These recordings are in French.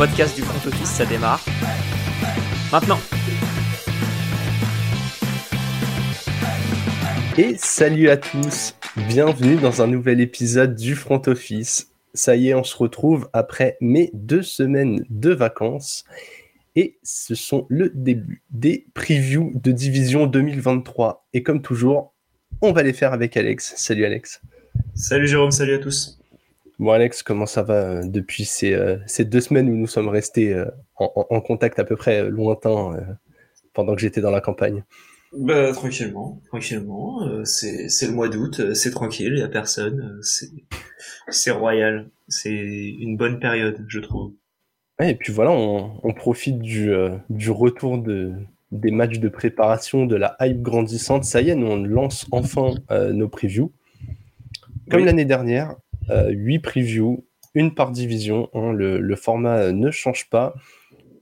podcast du front office, ça démarre. Maintenant. Et salut à tous, bienvenue dans un nouvel épisode du front office. Ça y est, on se retrouve après mes deux semaines de vacances. Et ce sont le début des previews de Division 2023. Et comme toujours, on va les faire avec Alex. Salut Alex. Salut Jérôme, salut à tous. Bon Alex, comment ça va euh, depuis ces, euh, ces deux semaines où nous sommes restés euh, en, en, contact à peu près lointain pendant que j'étais dans la campagne? Bah, tranquillement, tranquillement. c'est le mois d'août, c'est tranquille, il n'y a personne, c'est royal. C'est une bonne période, je trouve. et puis voilà, on, on profite du, du retour de, des matchs de préparation, de la hype grandissante. Ça y est, nous on lance enfin nos previews. Comme l'année dernière, 8 previews, une par division. Hein, le, format ne change pas.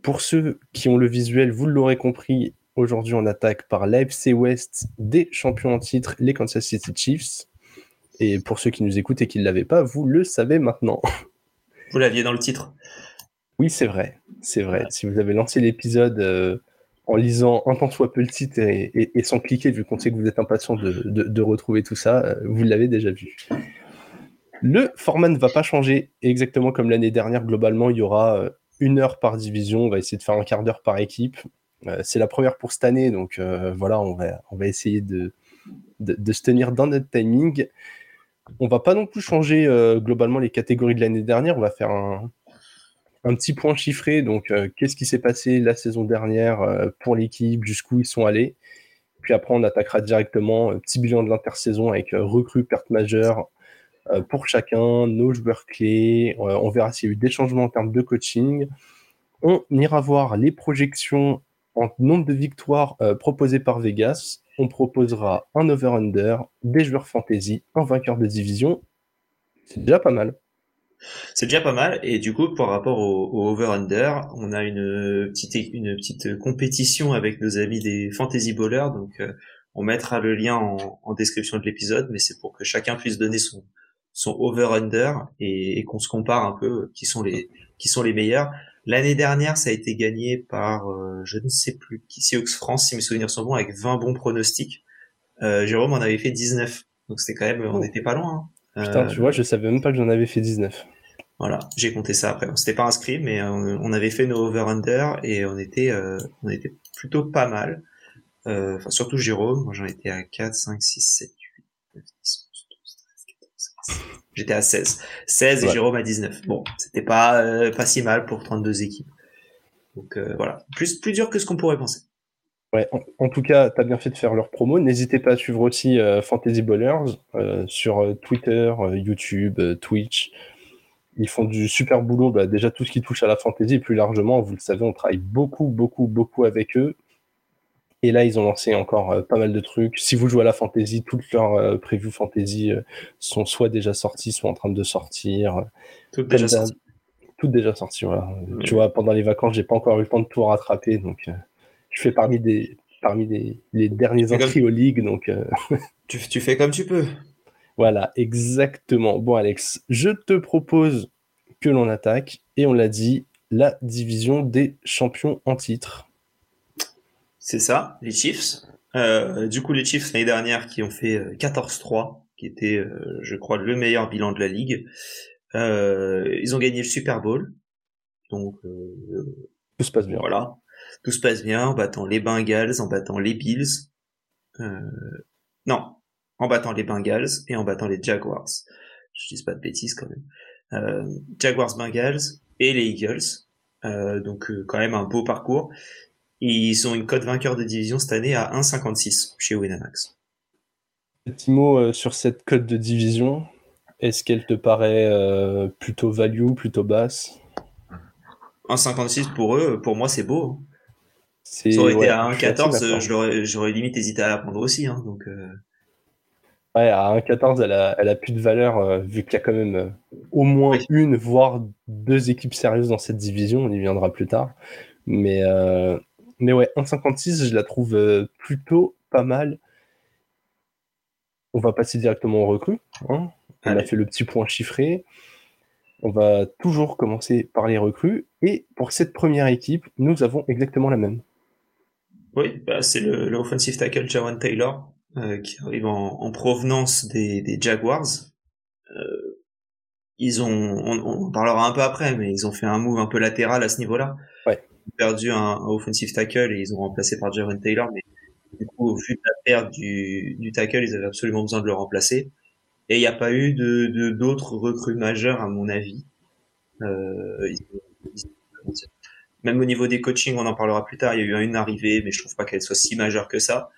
Pour ceux qui ont le visuel, vous l'aurez compris, aujourd'hui on attaque par l'AFC West des champions en titre, les Kansas City Chiefs. Et pour ceux qui nous écoutent et qui ne l'avaient pas, vous le savez maintenant. Vous l'aviez dans le titre. Oui, c'est vrai. C'est vrai. Si vous avez lancé l'épisode euh, en lisant un tant soit peu le titre et, sans cliquer, vu qu'on sait que vous êtes impatient de, retrouver tout ça, euh, vous l'avez déjà vu. Le format ne va pas changer exactement comme l'année dernière. Globalement, il y aura euh, une heure par division. On va essayer de faire un quart d'heure par équipe. Euh, c'est la première pour cette année, donc euh, voilà, on va, essayer de, se tenir dans notre timing. On va pas non plus changer globalement les catégories de l'année dernière. On va faire un, petit point chiffré. Donc, qu'est-ce qui s'est passé la saison dernière pour l'équipe, jusqu'où ils sont allés? Puis après, on attaquera directement petit bilan de l'intersaison avec recrues, pertes majeures, pour chacun, nos joueurs clés. Euh, on verra s'il y a eu des changements en termes de coaching. On ira voir les projections en nombre de victoires euh, proposées par Vegas. On proposera un over-under, des joueurs fantasy, un vainqueur de division. C'est déjà pas mal. C'est déjà pas mal. Et du coup, par rapport au, over-under, on a une petite, une petite compétition avec nos amis des fantasy bowlers. Donc, on mettra le lien en, en description de l'épisode, mais c'est pour que chacun puisse donner son, son over-under et, qu'on se compare un peu qui sont les qui sont les meilleurs. L'année dernière, ça a été gagné par euh, je ne sais plus qui c'est France si mes souvenirs sont bons avec 20 bons pronostics. Euh, Jérôme en avait fait 19. Donc c'était quand même on n'était pas loin. Hein. Putain, tu vois, je savais même pas que j'en avais fait 19. Voilà, j'ai compté ça après. On s'était pas inscrit mais on, avait fait nos over-under et on était euh, on était plutôt pas mal. Enfin surtout Jérôme, moi j'en étais à 4 5 6 7 8 9 10 J'étais à 16. 16 et Jérôme à 19. Bon, c'était pas, euh, pas si mal pour 32 équipes. Donc euh, voilà, plus, plus dur que ce qu'on pourrait penser. Ouais, en, tout cas, tu as bien fait de faire leur promo. N'hésitez pas à suivre aussi euh, Fantasy Ballers sur Twitter, YouTube, Twitch. Ils font du super boulot. Bah, déjà, tout ce qui touche à la fantasy, et plus largement, vous le savez, on travaille beaucoup, beaucoup, beaucoup avec eux. Et là, ils ont lancé encore euh, pas mal de trucs. Si vous jouez à la fantasy, toutes leurs euh, previews fantasy euh, sont soit déjà sorties, soit en train de sortir. Toutes déjà sorties. Toutes déjà sorties, voilà. Tu vois, pendant les vacances, j'ai pas encore eu le temps de tout rattraper, donc je fais parmi des parmi les derniers entrées aux ligues, donc. tu, tu fais comme tu peux. Voilà, exactement. Bon, Alex, je te propose que l'on attaque, et on l'a dit, la division des champions en titre. C'est ça, les Chiefs. Euh, du coup, les Chiefs l'année dernière qui ont fait 14-3, euh, qui était, euh, je crois, le meilleur bilan de la ligue. ils ont gagné le Super Bowl. Donc, tout se passe bien. Voilà, tout se passe bien en battant les Bengals, en battant les Bills. non, en battant les Bengals et en battant les Jaguars. Je dis pas de bêtises quand même. Jaguars, Bengals et les Eagles. donc quand même un beau parcours. Ils ont une cote vainqueur de division cette année à 1,56 chez Winamax. Petit mot euh, sur cette cote de division. Est-ce qu'elle te paraît euh, plutôt value, plutôt basse? 1,56 pour eux, pour moi c'est beau. Hein. Ça aurait été à 1,14, j'aurais limite hésité à la prendre aussi. Hein, donc, euh. Ouais, à 1,14, elle a, elle a plus de valeur vu qu'il y a quand même au moins une, voire deux équipes sérieuses dans cette division. On y viendra plus tard. Mais mais ouais, 1,56, je la trouve euh, plutôt pas mal. On va passer directement au recrue. Hein. On a fait le petit point chiffré. On va toujours commencer par les recrues. Et pour cette première équipe, nous avons exactement la même. Oui, bah c'est le, offensive tackle Jawan Taylor euh, qui arrive en, provenance des, Jaguars. Euh, ils ont, on, en parlera un peu après, mais ils ont fait un move un peu latéral à ce niveau-là. Ouais. Perdu un, offensive tackle et ils ont remplacé par Jawan Taylor, mais du coup, au vu de la perte du, du tackle, ils avaient absolument besoin de le remplacer. Et il n'y a pas eu de d'autres recrues majeures à mon avis. Euh, même au niveau des coachings, on en parlera plus tard. Il y a eu une arrivée, mais je trouve pas qu'elle soit si majeure que ça.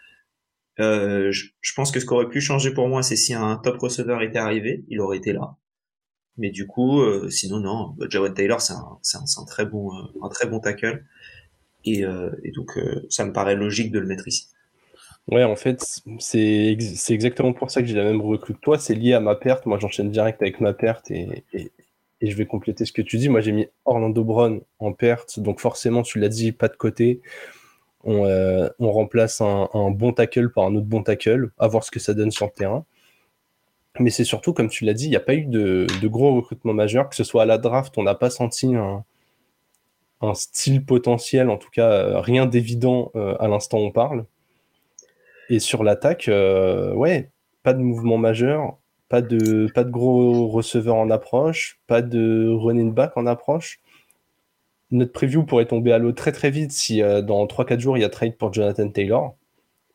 Euh, je, pense que ce qui aurait pu changer pour moi, c'est si un top receveur était arrivé, il aurait été là. Mais du coup, euh, sinon non, Jawan Taylor, c'est un, très bon, euh, un très bon tackle, et, euh, donc ça me paraît logique de le mettre ici. Ouais, en fait, c'est exactement pour ça que j'ai la même recrue que toi. C'est lié à ma perte. Moi, j'enchaîne direct avec ma perte et, je vais compléter ce que tu dis. Moi, j'ai mis Orlando Brown en perte. Donc, forcément, tu l'as dit, pas de côté. On, remplace un, bon tackle par un autre bon tackle, à voir ce que ça donne sur le terrain. Mais c'est surtout, comme tu l'as dit, il n'y a pas eu de, gros recrutements majeurs, que ce soit à la draft, on n'a pas senti un, style potentiel, en tout cas, euh, rien d'évident euh, à l'instant où on parle. Et sur l'attaque, euh, ouais, pas de mouvement majeur, pas de, gros receveurs en approche, pas de running back en approche. Notre preview pourrait tomber à l'eau très très vite si dans 3-4 jours il y a trade pour Jonathan Taylor.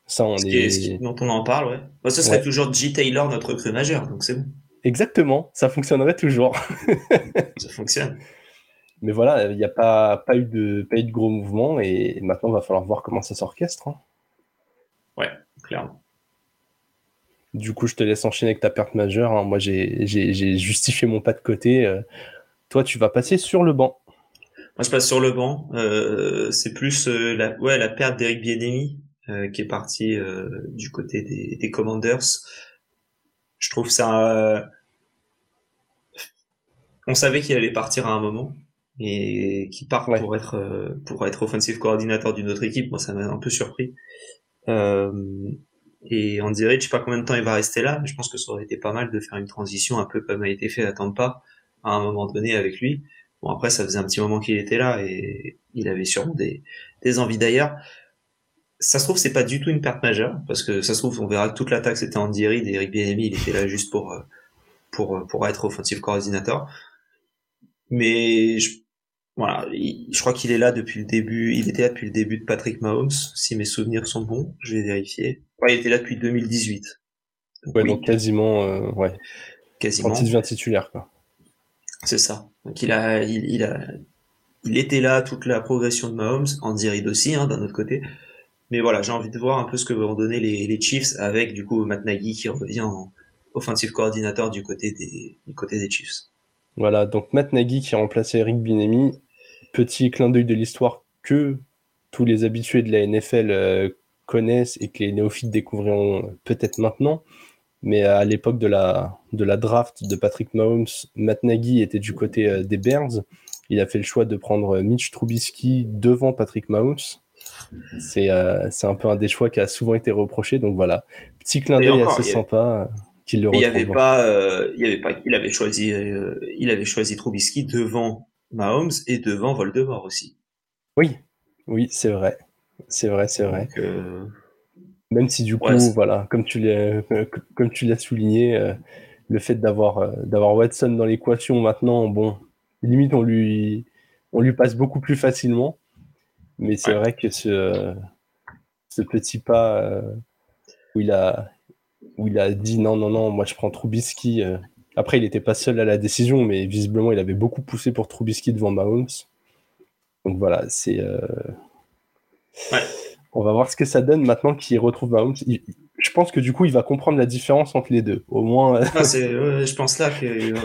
Ça, on est... dont on en parle, ouais. Bah, ce serait toujours G. Taylor, notre recrue majeur, donc c'est bon. Exactement, ça fonctionnerait toujours. ça fonctionne. Mais voilà, il n'y a pas, pas, eu de, pas eu de gros mouvements et maintenant il va falloir voir comment ça s'orchestre. Hein. Ouais clairement. Du coup, je te laisse enchaîner avec ta perte majeure. Hein. Moi, j'ai justifié mon pas de côté. Euh, toi, tu vas passer sur le banc. Moi, je passe sur le banc. Euh, c'est plus euh, la, ouais, la perte d'Eric Bienemi qui est parti du côté des, Commanders. Je trouve ça. on savait qu'il allait partir à un moment et qu'il part pour être pour être offensive coordinateur d'une autre équipe. Moi, ça m'a un peu surpris. Euh, et on dirait, je sais pas combien de temps il va rester là, mais je pense que ça aurait été pas mal de faire une transition un peu comme a été fait à pas à un moment donné avec lui. Bon après ça faisait un petit moment qu'il était là et il avait sûrement des, des envies d'ailleurs. Ça se trouve c'est pas du tout une perte majeure parce que ça se trouve on verra que toute l'attaque c'était Andy Reid et Eric Bieniemy il était là juste pour euh, pour pour être offensive coordinateur. Mais je, voilà, je crois qu'il est là depuis le début. Il était là depuis le début de Patrick Mahomes, si mes souvenirs sont bons. Je vais vérifier. Ouais, il était là depuis 2018. ouais, donc quasiment, euh, ouais. Quasiment. Quand il devient titulaire, quoi. C'est ça. Donc il a, il, a, il était là toute la progression de Mahomes, en Reid aussi, hein, d'un autre côté. Mais voilà, j'ai envie de voir un peu ce que vont donner les, Chiefs avec du coup Matt Nagy qui revient en offensive coordinateur du côté des, Chiefs. Voilà, donc Matt Nagy qui a remplacé Eric Binemi petit clin d'œil de l'histoire que tous les habitués de la NFL euh, connaissent et que les néophytes découvriront peut-être maintenant. Mais à l'époque de la, de draft de Patrick Mahomes, Matt Nagy était du côté euh, des Bears. Il a fait le choix de prendre Mitch Trubisky devant Patrick Mahomes. C'est euh, un peu un des choix qui a souvent été reproché. Donc voilà, petit clin d'œil assez sympa qu'il le retrouve. Il avait pas, il avait pas, il avait choisi, il avait choisi Trubisky devant Mahomes est devant Voldemort aussi. Oui, oui, c'est vrai. C'est vrai, c'est vrai. Euh, Même si du coup, voilà, comme tu l'as, comme tu l'as souligné, euh, le fait d'avoir euh, d'avoir Watson dans l'équation maintenant, bon, limite on lui on lui passe beaucoup plus facilement. Mais c'est vrai que ce ce petit pas où il a où il a dit non non non, moi je prends Trubisky après, il n'était pas seul à la décision, mais visiblement, il avait beaucoup poussé pour Trubisky devant Mahomes. Donc voilà, c'est. Euh, on va voir ce que ça donne maintenant qu'il retrouve Mahomes. Je pense que du coup, il va comprendre la différence entre les deux. Au moins. Ah, je pense là que. Euh,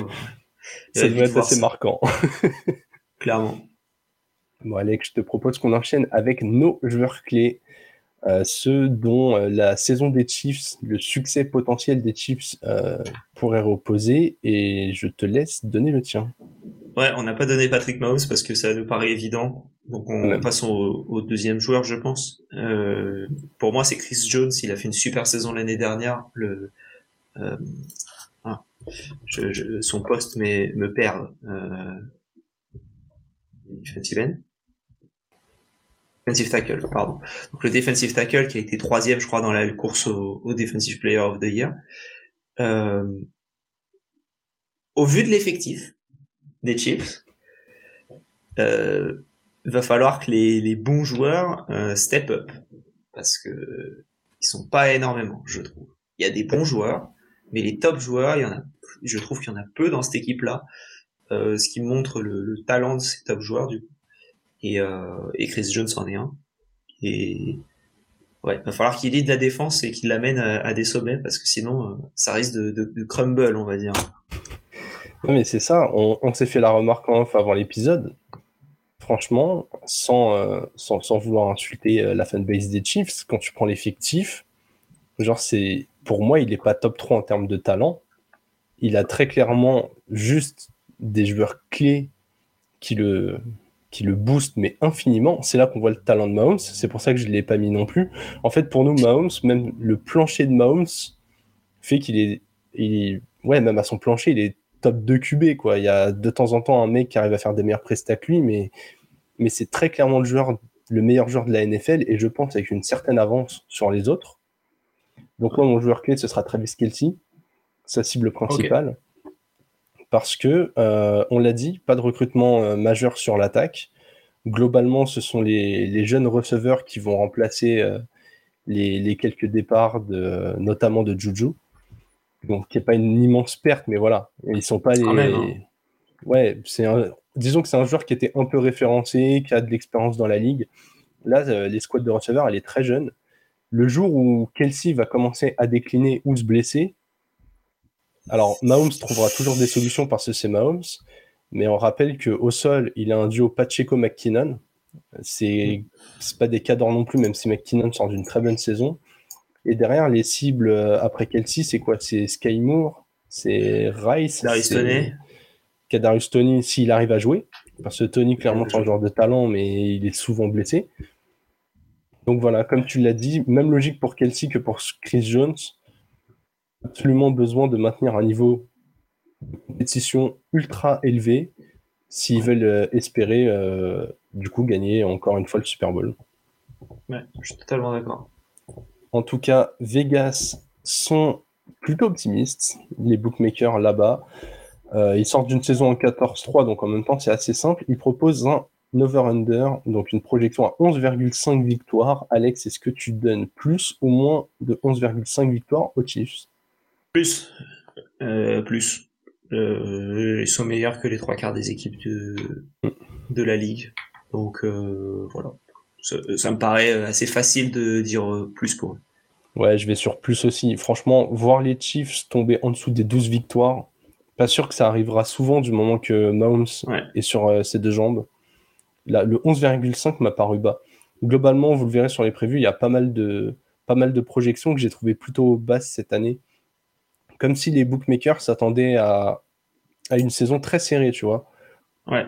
ça doit être assez marquant. Clairement. Bon, Alex, je te propose qu'on enchaîne avec nos joueurs clés. Euh, ceux dont euh, la saison des Chiefs, le succès potentiel des Chiefs euh, pourrait reposer, et je te laisse donner le tien. Ouais, on n'a pas donné Patrick Mahomes parce que ça nous paraît évident, donc on passe au, deuxième joueur, je pense. pour moi, c'est Chris Jones. Il a fait une super saison l'année dernière. Le ah, je, son poste me, me perd. Euh, defensive tackle, pardon. Donc le defensive tackle qui a été troisième, je crois, dans la course au, au defensive player of the year. Euh, au vu de l'effectif des Chiefs, euh, va falloir que les, les bons joueurs euh, step up parce que ils sont pas énormément, je trouve. Il y a des bons joueurs, mais les top joueurs, il y en a, je trouve qu'il y en a peu dans cette équipe-là, euh, ce qui montre le, le, talent de ces top joueurs du coup. Et, euh, et Chris Jones en est un. Et ouais, va falloir qu'il de la défense et qu'il l'amène à, à, des sommets parce que sinon, euh, ça risque de, crumble, on va dire. Oui, mais c'est ça. On, s'est fait la remarque en off avant l'épisode franchement, sans, euh, sans, sans, vouloir insulter la fanbase des Chiefs, quand tu prends l'effectif, genre, c'est pour moi, il n'est pas top 3 en termes de talent. Il a très clairement juste des joueurs clés qui le, qui le boostent, mais infiniment. C'est là qu'on voit le talent de Mahomes. C'est pour ça que je ne l'ai pas mis non plus. En fait, pour nous, Mahomes, même le plancher de Mahomes fait qu'il est, ouais, même à son plancher, il est top 2 QB, quoi. Il y a de temps en temps un mec qui arrive à faire des meilleurs prestats que lui, mais mais c'est très clairement le joueur, le meilleur joueur de la NFL, et je pense avec une certaine avance sur les autres. Donc moi, mon joueur clé, ce sera Travis Kelsey, sa cible principale. Parce que, euh, on l'a dit, pas de recrutement euh, majeur sur l'attaque. Globalement, ce sont les, les, jeunes receveurs qui vont remplacer euh, les, les, quelques départs, de, notamment de Juju. Donc, qui n'est pas une immense perte, mais voilà. Ils sont pas les. Même, hein. Ouais, c'est un, disons que c'est un joueur qui était un peu référencé, qui a de l'expérience dans la ligue. Là, les squads de receveurs, elle est très jeune. Le jour où Kelsey va commencer à décliner ou se blesser, alors Mahomes trouvera toujours des solutions parce que c'est Mahomes, mais on rappelle qu'au sol, il a un duo Pacheco-McKinnon. C'est pas des cadors non plus, même si McKinnon sort d'une très bonne saison. Et derrière, les cibles euh, après Kelsey, c'est quoi? C'est Sky Moore, c'est Rice, c'est Kadarius Tony s'il arrive à jouer. Parce que Tony, clairement, c'est un joueur de talent, mais il est souvent blessé. Donc voilà, comme tu l'as dit, même logique pour Kelsey que pour Chris Jones. Absolument besoin de maintenir un niveau de compétition ultra élevé s'ils veulent euh, espérer euh, du coup gagner encore une fois le Super Bowl. Ouais, je suis totalement d'accord. En tout cas, Vegas sont plutôt optimistes, les bookmakers là-bas. Euh, ils sortent d'une saison en 14-3, donc en même temps, c'est assez simple. Ils proposent un over-under, donc une projection à 11,5 victoires. Alex, est-ce que tu donnes plus ou moins de 11,5 victoires aux Chiefs? Plus. Euh, plus. Euh, ils sont meilleurs que les trois quarts des équipes de, de la ligue. Donc euh, voilà. Ça, ça, me paraît assez facile de dire plus pour eux. Ouais, je vais sur plus aussi. Franchement, voir les Chiefs tomber en dessous des 12 victoires, pas sûr que ça arrivera souvent du moment que Mahomes ouais. est sur ses deux jambes. Là, le 11,5 m'a paru bas. Globalement, vous le verrez sur les prévus, il y a pas mal de, pas mal de projections que j'ai trouvées plutôt basses cette année. Comme si les bookmakers s'attendaient à, à une saison très serrée, tu vois. Ouais.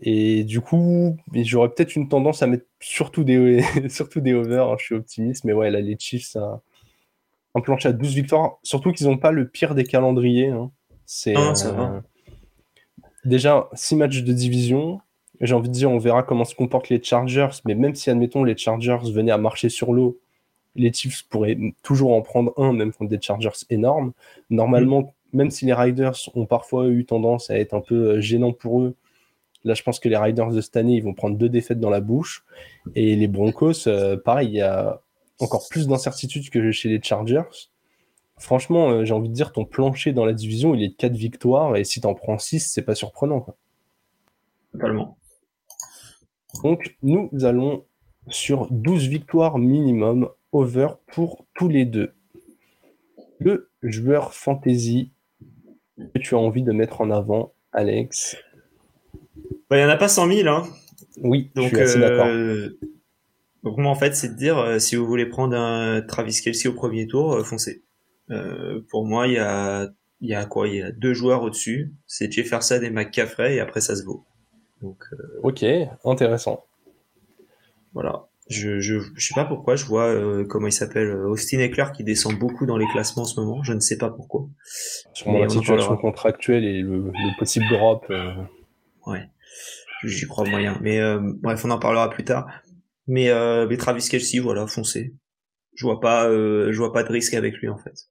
Et du coup, j'aurais peut-être une tendance à mettre surtout des, surtout des overs. Hein, je suis optimiste, mais ouais, là, les Chiefs, ça, un planche à 12 victoires. Surtout qu'ils n'ont pas le pire des calendriers. Hein. C'est euh, déjà six matchs de division. J'ai envie de dire, on verra comment se comportent les Chargers, mais même si, admettons, les Chargers venaient à marcher sur l'eau, les Chiefs pourraient toujours en prendre un, même contre des Chargers énormes. Normalement, même si les Riders ont parfois eu tendance à être un peu euh, gênants pour eux, là, je pense que les Riders de cette année, ils vont prendre deux défaites dans la bouche. Et les Broncos, euh, pareil, il y a encore plus d'incertitudes que chez les Chargers franchement, euh, j'ai envie de dire, ton plancher dans la division, il est de 4 victoires, et si t'en prends 6, c'est pas surprenant. Quoi. Totalement. Donc, nous allons sur 12 victoires minimum over pour tous les deux. Le joueur fantasy que tu as envie de mettre en avant, Alex? Bah, Il n'y en a pas 100 000, hein Oui, donc, je suis assez d'accord. Euh... Donc moi en fait c'est de dire euh, si vous voulez prendre un Travis Kelsey au premier tour, euh, foncez. Euh, pour moi, il y a, il y a quoi? Il y a deux joueurs au-dessus. C'est Jefferson et McCaffrey, et après ça se vaut. Donc, ok, intéressant. Voilà. Je, je, je sais pas pourquoi, je vois euh, comment il s'appelle Austin Eckler qui descend beaucoup dans les classements en ce moment, je ne sais pas pourquoi. Sur la situation contractuelle et le, possible drop. Ouais, j'y crois moyen. Mais bref, on en parlera plus tard. Mais, mais Travis Kelsey, voilà, foncez. Je vois pas, je vois pas de risque avec lui en fait.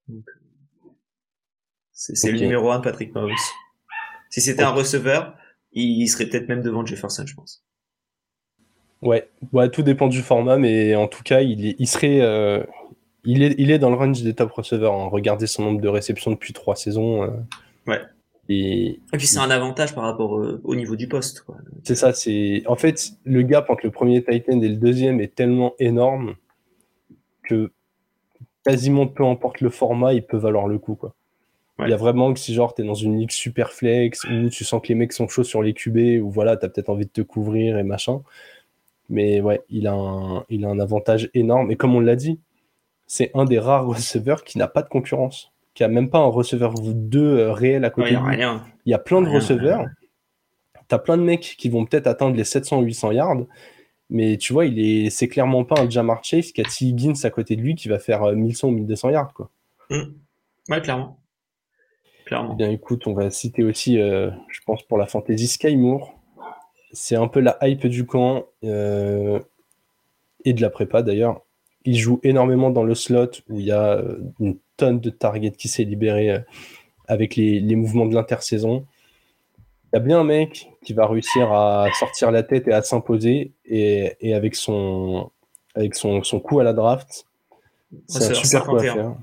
c'est le numéro un de Patrick Mahomes. Si c'était un receveur, il serait peut-être même devant Jefferson, je pense. Ouais, ouais, tout dépend du format, mais en tout cas, il, il serait, euh, il, est, il est dans le range des top receveurs. Hein. Regardez son nombre de réceptions depuis trois saisons. Euh. ouais. Et, puis c'est un avantage par rapport au niveau du poste. C'est ça. C'est en fait le gap entre le premier Titan et le deuxième est tellement énorme que quasiment peu importe le format, il peut valoir le coup. Quoi. Il y a vraiment que si genre t'es dans une ligue super flex où tu sens que les mecs sont chauds sur les QB ou voilà, t'as peut-être envie de te couvrir et machin. Mais ouais, il a un, il a un avantage énorme. Et comme on l'a dit, c'est un des rares receveurs qui n'a pas de concurrence, qui a même pas un receveur 2 euh, réel à côté de lui. Il y a plein de receveurs. T'as plein de mecs qui vont peut-être atteindre les 700-800 yards, mais tu vois, il est, c'est clairement pas un Jamar Chase qui a T. Higgins à côté de lui qui va faire 1100 ou 1200 yards, quoi. Mmh. Ouais, clairement. Eh bien, écoute, on va citer aussi, euh, je pense, pour la fantasy Sky Moore. C'est un peu la hype du camp euh, et de la prépa d'ailleurs. Il joue énormément dans le slot où il y a euh, une tonne de targets qui s'est libéré avec les, mouvements de l'intersaison. Il y a bien un mec qui va réussir à sortir la tête et à s'imposer et, avec son avec son, coup à la draft, c'est un super coup à faire.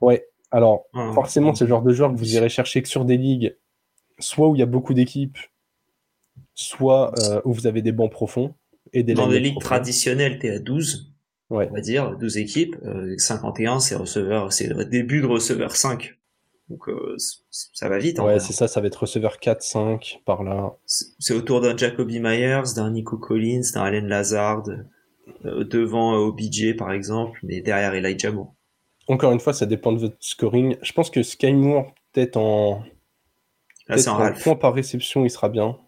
Ouais, alors, ah. forcément, c'est le genre de joueur que vous irez chercher que sur des ligues, soit où il y a beaucoup d'équipes, soit euh, où vous avez des bancs profonds. Et des Dans des ligues traditionnelles, tu es à 12, on va dire, 12 équipes. 51, euh, c'est receveur, c'est le début de receveur 5. Donc euh, ça va vite. Ouais, c'est ça, ça va être receveur 4, 5, par là. C'est autour d'un Jacoby Myers, d'un Nico Collins, d'un Allen Lazard, devant OBJ par exemple, mais derrière Elijah Moore. Encore une fois, ça dépend de votre scoring. Je pense que Sky Moore, peut-être en, peut en point par réception, il sera bien.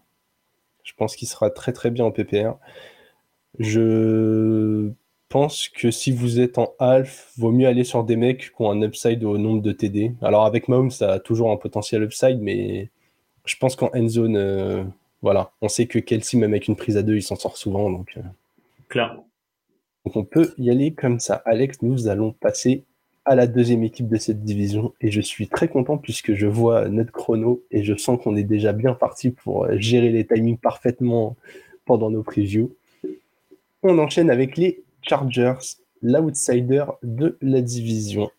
Je pense qu'il sera très très bien en PPR. Je pense que si vous êtes en half, vaut mieux aller sur des mecs qui ont un upside au nombre de TD. Alors avec Mahomes, ça a toujours un potentiel upside, mais je pense qu'en end zone, euh, voilà, on sait que Kelsey, même avec une prise à deux, il s'en sort souvent. Donc, euh. Clairement. Donc on peut y aller comme ça. Alex, nous allons passer à la deuxième équipe de cette division et je suis très content puisque je vois notre chrono et je sens qu'on est déjà bien parti pour euh, gérer les timings parfaitement pendant nos previews. On enchaîne avec les Chargers, l'outsider de la division.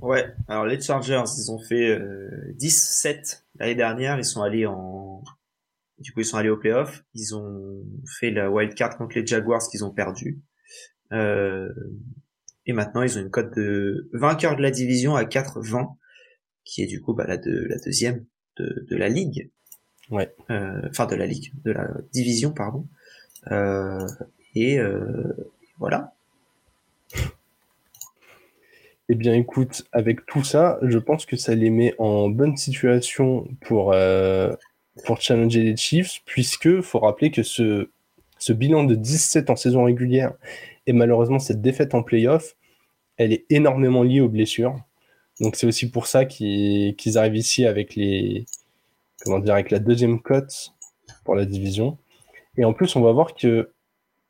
Ouais, alors les Chargers, ils ont fait 10-7 euh, l'année dernière, ils sont allés en du coup ils sont allés au playoff, ils ont fait la wild card contre les Jaguars qu'ils ont perdu. Euh, et maintenant, ils ont une cote de vainqueur de la division à 4-20, qui est du coup bah, la, de, la deuxième de, de la ligue. Ouais. Euh, enfin, de la ligue, de la division, pardon. Euh, et euh, voilà. Eh bien, écoute, avec tout ça, je pense que ça les met en bonne situation pour, pour challenger les Chiefs, puisque faut rappeler que ce, ce bilan de 17 en saison régulière et malheureusement cette défaite en playoff, elle est énormément liée aux blessures. Donc c'est aussi pour ça qu'ils arrivent ici avec les comment dire avec la deuxième cote pour la division. Et en plus, on va voir que,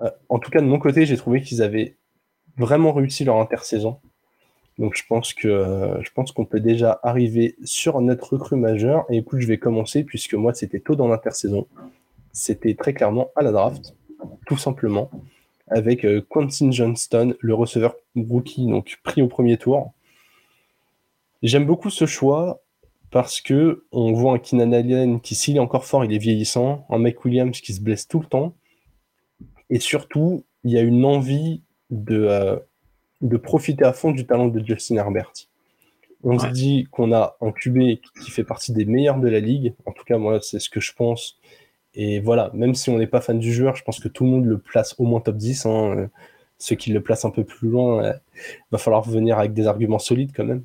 euh, en tout cas de mon côté, j'ai trouvé qu'ils avaient vraiment réussi leur intersaison. Donc je pense que euh, je pense qu'on peut déjà arriver sur notre recrue majeure. Et écoute, je vais commencer puisque moi c'était tôt dans l'intersaison. C'était très clairement à la draft, tout simplement avec euh, Quentin Johnston, le receveur rookie, donc pris au premier tour. J'aime beaucoup ce choix parce que on voit un Keenan Allen qui, s'il est encore fort, il est vieillissant, un Mike Williams qui se blesse tout le temps, et surtout, il y a une envie de, euh, de profiter à fond du talent de Justin Herbert. On se dit qu'on a un QB qui fait partie des meilleurs de la ligue, en tout cas moi c'est ce que je pense, et voilà, même si on n'est pas fan du joueur, je pense que tout le monde le place au moins top 10. Hein. Ceux qui le placent un peu plus loin, il euh, va falloir venir avec des arguments solides quand même.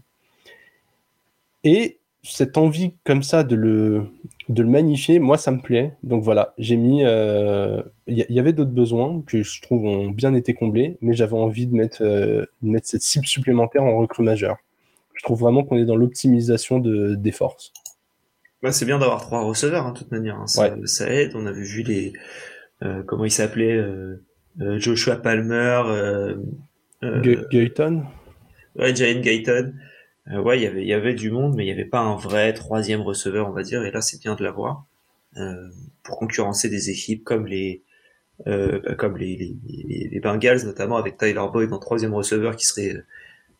Et cette envie comme ça de le, magnifier, moi, ça me plaît. Donc voilà, j'ai mis. Il euh, y, y, avait d'autres besoins que je trouve ont bien été comblés, mais j'avais envie de mettre, euh, cette cible supplémentaire en recrue majeure. Je trouve vraiment qu'on est dans l'optimisation de, des forces. Bah, c'est bien d'avoir trois receveurs, hein, de toute manière. Hein. Ça, ça, aide. On avait vu les. Euh, comment il s'appelait euh, euh, Joshua Palmer. Euh, Gayton Ouais, Jalen Gayton. Euh, ouais, y il y avait du monde, mais il n'y avait pas un vrai troisième receveur, on va dire. Et là, c'est bien de l'avoir euh, pour concurrencer des équipes comme les euh, bah, comme les, les, les, Bengals, notamment avec Tyler Boyd en troisième receveur, qui serait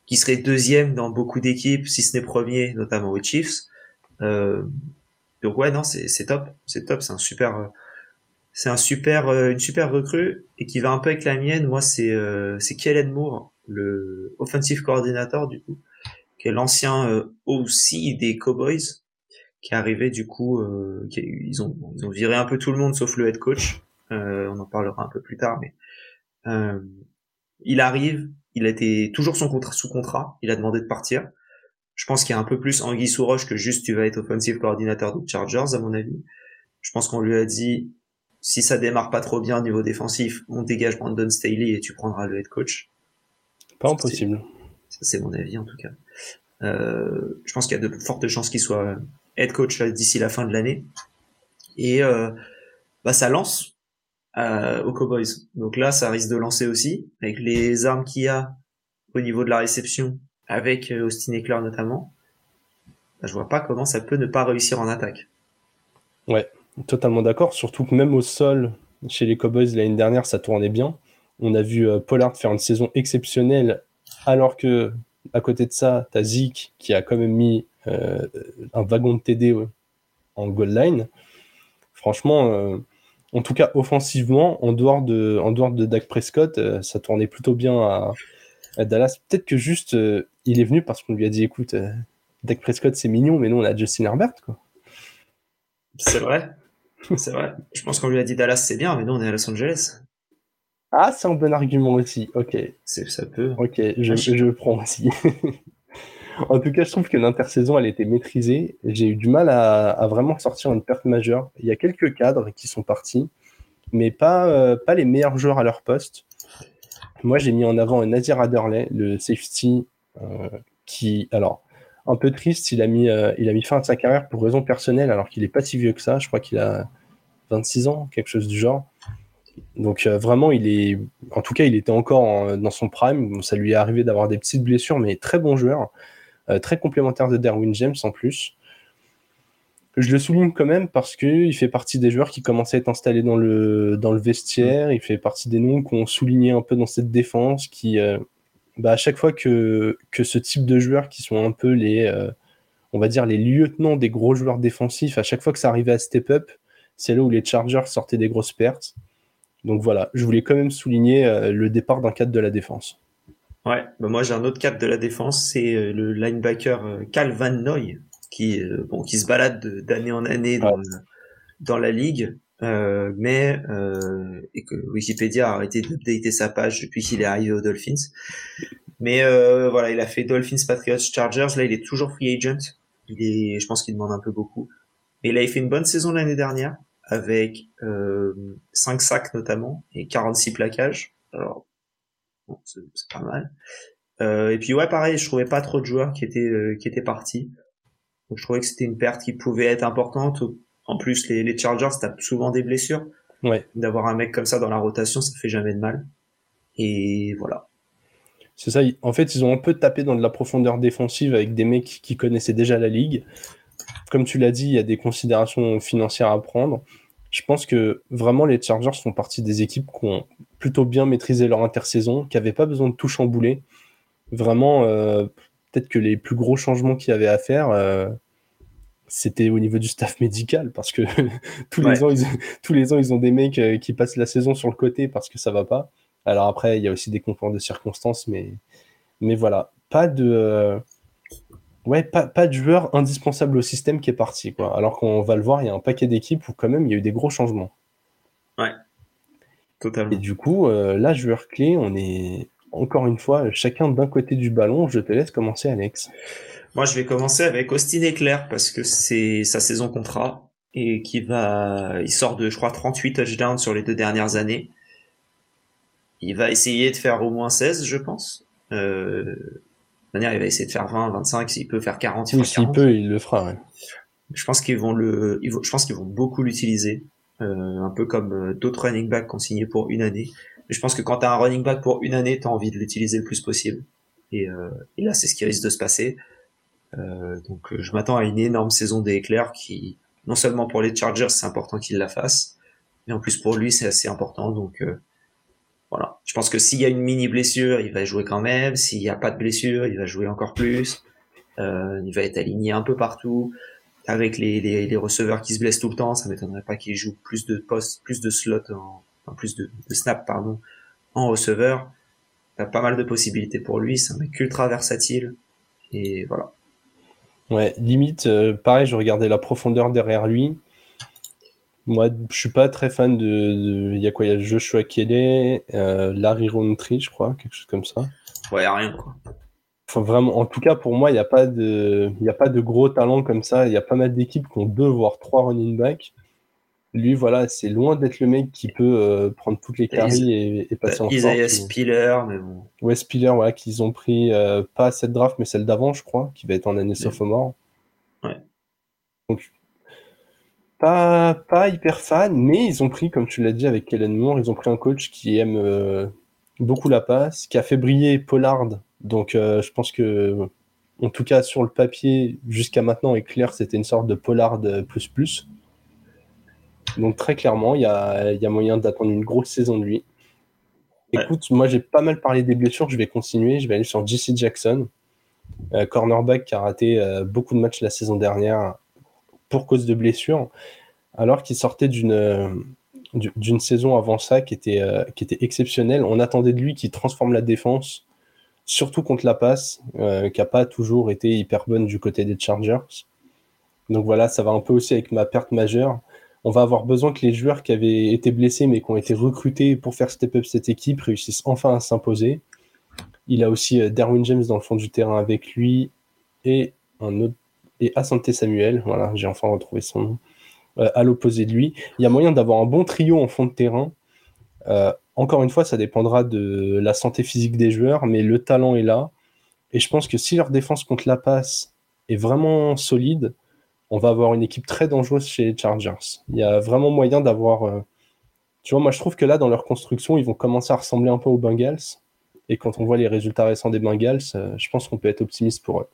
qui serait deuxième dans beaucoup d'équipes, si ce n'est premier, notamment aux Chiefs. Euh, donc ouais, non, c'est top, c'est top, c'est un super, c'est un super, une super recrue et qui va un peu avec la mienne. Moi, c'est c'est Kellen Moore, le offensive coordinator du coup, qui est l'ancien euh, aussi des Cowboys, qui est arrivé du coup, euh, ils, ont, ils ont viré un peu tout le monde sauf le head coach. Euh, on en parlera un peu plus tard, mais il arrive, il a été toujours son contrat, sous contrat, il a demandé de partir. Je pense qu'il y a un peu plus anguille sous roche que juste tu vas être offensive coordinateur des Chargers, à mon avis. Je pense qu'on lui a dit, si ça démarre pas trop bien au niveau défensif, on dégage Brandon Staley et tu prendras le head coach. Pas impossible. Ça, c'est mon avis, en tout cas. Euh, je pense qu'il y a de fortes chances qu'il soit head coach d'ici la fin de l'année. Et euh, bah, ça lance euh, aux Cowboys. Donc là, ça risque de lancer aussi, avec les armes qu'il y a au niveau de la réception, avec euh, Austin Eckler notamment. Bah, je vois pas comment ça peut ne pas réussir en attaque. Ouais, totalement d'accord. Surtout que même au sol, chez les Cowboys l'année dernière, ça tournait bien. On a vu euh, Pollard faire une saison exceptionnelle, alors que à côté de ça, tu as Zeke qui a quand même mis euh, un wagon de TD en goal line. Franchement, en tout cas offensivement, en dehors de, en dehors de Dak Prescott, ça tournait plutôt bien Dallas. Peut-être que juste il est venu parce qu'on lui a dit écoute, Dak Prescott c'est mignon, mais nous on a Justin Herbert. C'est vrai. C'est vrai. Je pense qu'on lui a dit Dallas c'est bien, mais nous on est à Los Angeles. Ah, c'est un bon argument aussi. Ok. Ça peut. Ok, je, je prends aussi. en tout cas, je trouve que l'intersaison, elle était maîtrisée. J'ai eu du mal à, vraiment sortir une perte majeure. Il y a quelques cadres qui sont partis, mais pas, euh, pas les meilleurs joueurs à leur poste. Moi, j'ai mis en avant Nazir Adderley, le safety, euh, qui, alors, un peu triste, il a, mis, euh, il a mis fin à sa carrière pour raison personnelle, alors qu'il n'est pas si vieux que ça. Je crois qu'il a 26 ans, quelque chose du genre. Donc euh, vraiment, il est, en tout cas, il était encore dans son prime. ça lui est arrivé d'avoir des petites blessures, mais très bon joueur, très complémentaire de Derwin James en plus. Je le souligne quand même parce qu'il fait partie des joueurs qui commençaient à être installés dans le, dans le vestiaire. Il fait partie des noms qu'on soulignait un peu dans cette défense, qui, euh, bah, à chaque fois que, que ce type de joueurs qui sont un peu les, on va dire, les lieutenants des gros joueurs défensifs, à chaque fois que ça arrivait à step up, c'est là où les Chargers sortaient des grosses pertes. Donc voilà, je voulais quand même souligner euh, le départ d'un cadre de la défense. Ouais, bah moi j'ai un autre cadre de la défense, c'est euh, le linebacker euh, Cal Van Noy, qui, bon, qui se balade d'année en année dans, dans la ligue, mais et que Wikipédia a arrêté d'updater sa page depuis qu'il est arrivé aux Dolphins. Mais voilà, il a fait Dolphins, Patriots, Chargers. Là, il est toujours free agent. Il est, je pense qu'il demande un peu beaucoup. Mais il a fait une bonne saison l'année dernière avec euh, 5 sacs notamment et 46 plaquages. Alors, bon, c'est pas mal. Euh, et puis ouais, pareil, je trouvais pas trop de joueurs qui étaient euh, qui étaient partis. Donc je trouvais que c'était une perte qui pouvait être importante. En plus, les, les Chargers tapent souvent des blessures. Ouais. D'avoir un mec comme ça dans la rotation, ça fait jamais de mal. Et voilà. C'est ça. En fait, ils ont un peu tapé dans de la profondeur défensive avec des mecs qui connaissaient déjà la ligue comme tu l'as dit, il y a des considérations financières à prendre. Je pense que vraiment les Chargers font partie des équipes qui ont plutôt bien maîtrisé leur intersaison, qui n'avaient pas besoin de tout chambouler. Vraiment, euh, peut-être que les plus gros changements qu'il y avait à faire, euh, c'était au niveau du staff médical, parce que tous, les ans, ils, tous les ans, ils ont des mecs euh, qui passent la saison sur le côté parce que ça va pas. Alors après, il y a aussi des concours de circonstances, mais, mais voilà, pas de ouais, pas, pas de joueur indispensable au système qui est parti. Quoi. Alors qu'on va le voir, il y a un paquet d'équipes où quand même il y a eu des gros changements. Ouais, totalement. Et du coup, euh, là, joueur clé, on est encore une fois chacun d'un côté du ballon. Je te laisse commencer, Alex. Moi, je vais commencer avec Austin Eclair parce que c'est sa saison contrat et qui va, il sort de, je crois, 38 touchdowns sur les deux dernières années. Il va essayer de faire au moins 16, je pense. Euh, manière, il va essayer de faire 20, 25, s'il peut faire 40, il S'il peut, il le fera, ouais. Je pense qu'ils vont le, je pense qu'ils vont beaucoup l'utiliser, euh, un peu comme euh, d'autres running backs signé pour une année. Je pense que quand tu as un running back pour une année, tu as envie de l'utiliser le plus possible. Et, euh, et là, c'est ce qui risque de se passer. Euh, donc, je m'attends à une énorme saison des éclairs qui, non seulement pour les Chargers, c'est important qu'il la fasse, mais en plus pour lui, c'est assez important. Donc, euh, voilà. Je pense que s'il y a une mini blessure, il va jouer quand même. S'il n'y a pas de blessure, il va jouer encore plus. Euh, il va être aligné un peu partout. Avec les, les, les, receveurs qui se blessent tout le temps, ça m'étonnerait pas qu'il joue plus de postes, plus de slots, en, enfin plus de, de snaps, pardon, en receveur. Il a pas mal de possibilités pour lui. C'est un mec ultra versatile. Et voilà. Ouais, limite, euh, pareil, je regardais la profondeur derrière lui. Moi, je suis pas très fan de. Il y a quoi Il y a Joshua Kelly, euh, Larry Roundtree, je crois, quelque chose comme ça. Ouais, rien quoi. Enfin, vraiment, en tout cas, pour moi, il n'y a pas de, y a pas de gros talent comme ça. Il y a pas mal d'équipes qui ont deux voire trois running backs. Lui, voilà, c'est loin d'être le mec qui peut euh, prendre toutes les carries et, et, passer en Isaiah Spiller, mais bon. Ouais, Spiller, voilà, qu'ils ont pris euh, pas cette draft, mais celle d'avant, je crois, qui va être en année sophomore. Ouais. Donc, pas, pas hyper fan, mais ils ont pris, comme tu l'as dit avec Kellen Moore, ils ont pris un coach qui aime euh, beaucoup la passe, qui a fait briller Pollard. Donc je pense que, en tout cas sur le papier, jusqu'à maintenant, clair c'était une sorte de Pollard plus plus. Donc très clairement, il y a, y a, moyen d'attendre une grosse saison de lui. Écoute, moi j'ai pas mal parlé des blessures, je vais continuer, je vais aller sur JC Jackson, euh, cornerback qui a raté beaucoup de matchs la saison dernière pour cause de blessure, alors qu'il sortait d'une d'une saison avant ça qui était, euh, qui était exceptionnelle. On attendait de lui qu'il transforme la défense, surtout contre la passe, euh, qui n'a pas toujours été hyper bonne du côté des Chargers. Donc voilà, ça va un peu aussi avec ma perte majeure. On va avoir besoin que les joueurs qui avaient été blessés mais qui ont été recrutés pour faire step up cette équipe réussissent enfin à s'imposer. Il a aussi euh, Darwin James dans le fond du terrain avec lui et un autre et Asante Samuel. Voilà, j'ai enfin retrouvé son nom. Euh, à l'opposé de lui. Il y a moyen d'avoir un bon trio en fond de terrain. Euh, encore une fois, ça dépendra de la santé physique des joueurs, mais le talent est là. Et je pense que si leur défense contre la passe est vraiment solide, on va avoir une équipe très dangereuse chez les Chargers. Il y a vraiment moyen d'avoir. Euh, tu vois, moi je trouve que là, dans leur construction, ils vont commencer à ressembler un peu aux Bengals. Et quand on voit les résultats récents des Bengals, je pense qu'on peut être optimiste pour eux.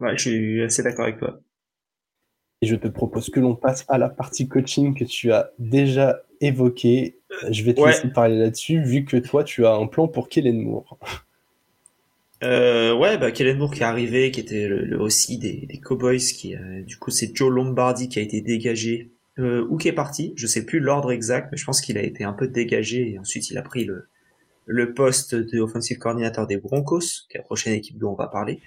Ouais, je suis assez d'accord avec toi. Et je te propose que l'on passe à la partie coaching que tu as déjà évoquée. Je vais te laisser parler là-dessus, vu que toi, tu as un plan pour Kellen Moore. Euh, ouais, bah Kellen Moore qui est arrivé, qui était le, aussi des, des, Cowboys, qui euh, du coup c'est Joe Lombardi qui a été dégagé euh, ou qui est parti. Je sais plus l'ordre exact, mais je pense qu'il a été un peu dégagé et ensuite il a pris le le poste de offensive coordinateur des Broncos, qui est la prochaine équipe dont on va parler.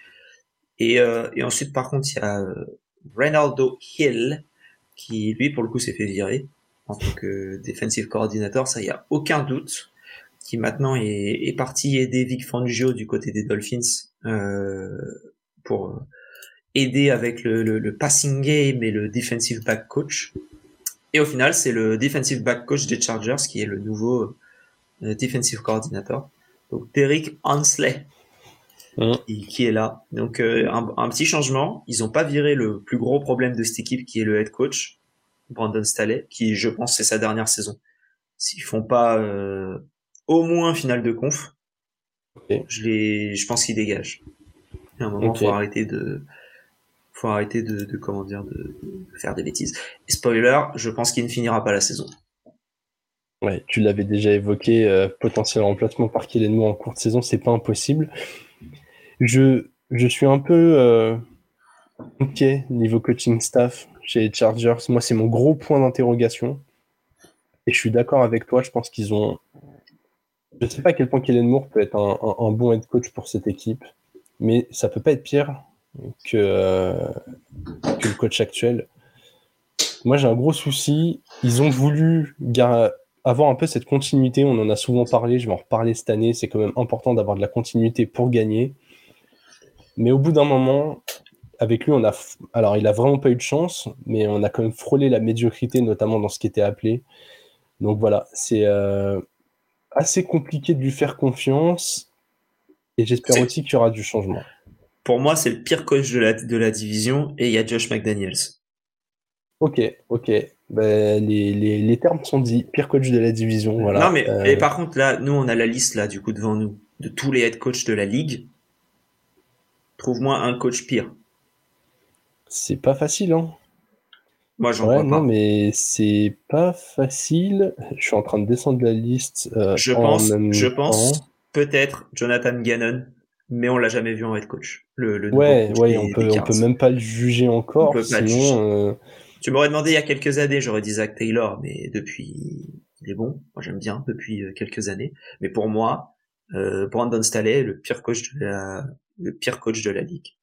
Et, euh, et ensuite, par contre, il y a euh, Reynaldo Hill, qui lui, pour le coup, s'est fait virer en tant que defensive coordinator, ça y a aucun doute, qui maintenant est, est parti aider Vic Fangio du côté des Dolphins euh, pour aider avec le, le, le, passing game et le defensive back coach. Et au final, c'est le defensive back coach des Chargers qui est le nouveau euh, defensive coordinator. Donc Derek Hansley, Mmh. qui est là. Donc euh, un, petit changement. Ils n'ont pas viré le plus gros problème de cette équipe qui est le head coach Brandon Staley, qui je pense c'est sa dernière saison. S'ils font pas euh, au moins finale de conf, je les, je pense qu'ils dégagent. À un moment, faut arrêter de, faut arrêter de, de comment dire, de, faire des bêtises. Et spoiler, je pense qu'il ne finira pas la saison. Ouais, tu l'avais déjà évoqué, euh, potentiel remplacement par Kellen en courte saison, c'est pas impossible. Je, je suis un peu euh, inquiet niveau coaching staff chez les Chargers. Moi, c'est mon gros point d'interrogation. Et je suis d'accord avec toi. Je pense qu'ils ont. Je ne sais pas à quel point Kellen Moore peut être un, bon head coach pour cette équipe, mais ça peut pas être pire que, euh, que le coach actuel. Moi, j'ai un gros souci. Ils ont voulu avoir un peu cette continuité. On en a souvent parlé. Je vais en reparler cette année. C'est quand même important d'avoir de la continuité pour gagner. Mais au bout d'un moment, avec lui, on a. Alors, il a vraiment pas eu de chance, mais on a quand même frôlé la médiocrité, notamment dans ce qui était appelé. Donc voilà, c'est euh, assez compliqué de lui faire confiance. Et j'espère aussi qu'il y aura du changement. Pour moi, c'est le pire coach de la, de la division et il y a Josh McDaniels. Ok, ok. Ben, les, les, les, termes sont dits. Pire coach de la division. Voilà. Non, mais et par contre, là, nous, on a la liste là, du coup, devant nous, de tous les head coachs de la ligue. Trouve-moi un coach pire. C'est pas facile, hein. Moi, j'en vois non, mais c'est pas facile. Je suis en train de descendre la liste. Euh, je pense, je pense peut-être Jonathan Gannon, mais on l'a jamais vu en head coach. Le, le ouais, ouais, on peut, on peut même pas le juger encore. sinon, euh, Tu m'aurais demandé il y a quelques années, j'aurais dit Zach Taylor, mais depuis, il est bon. Moi, j'aime bien depuis euh, quelques années. Mais pour moi, euh, Brandon Staley, le pire coach de la, le pire coach de la ligue.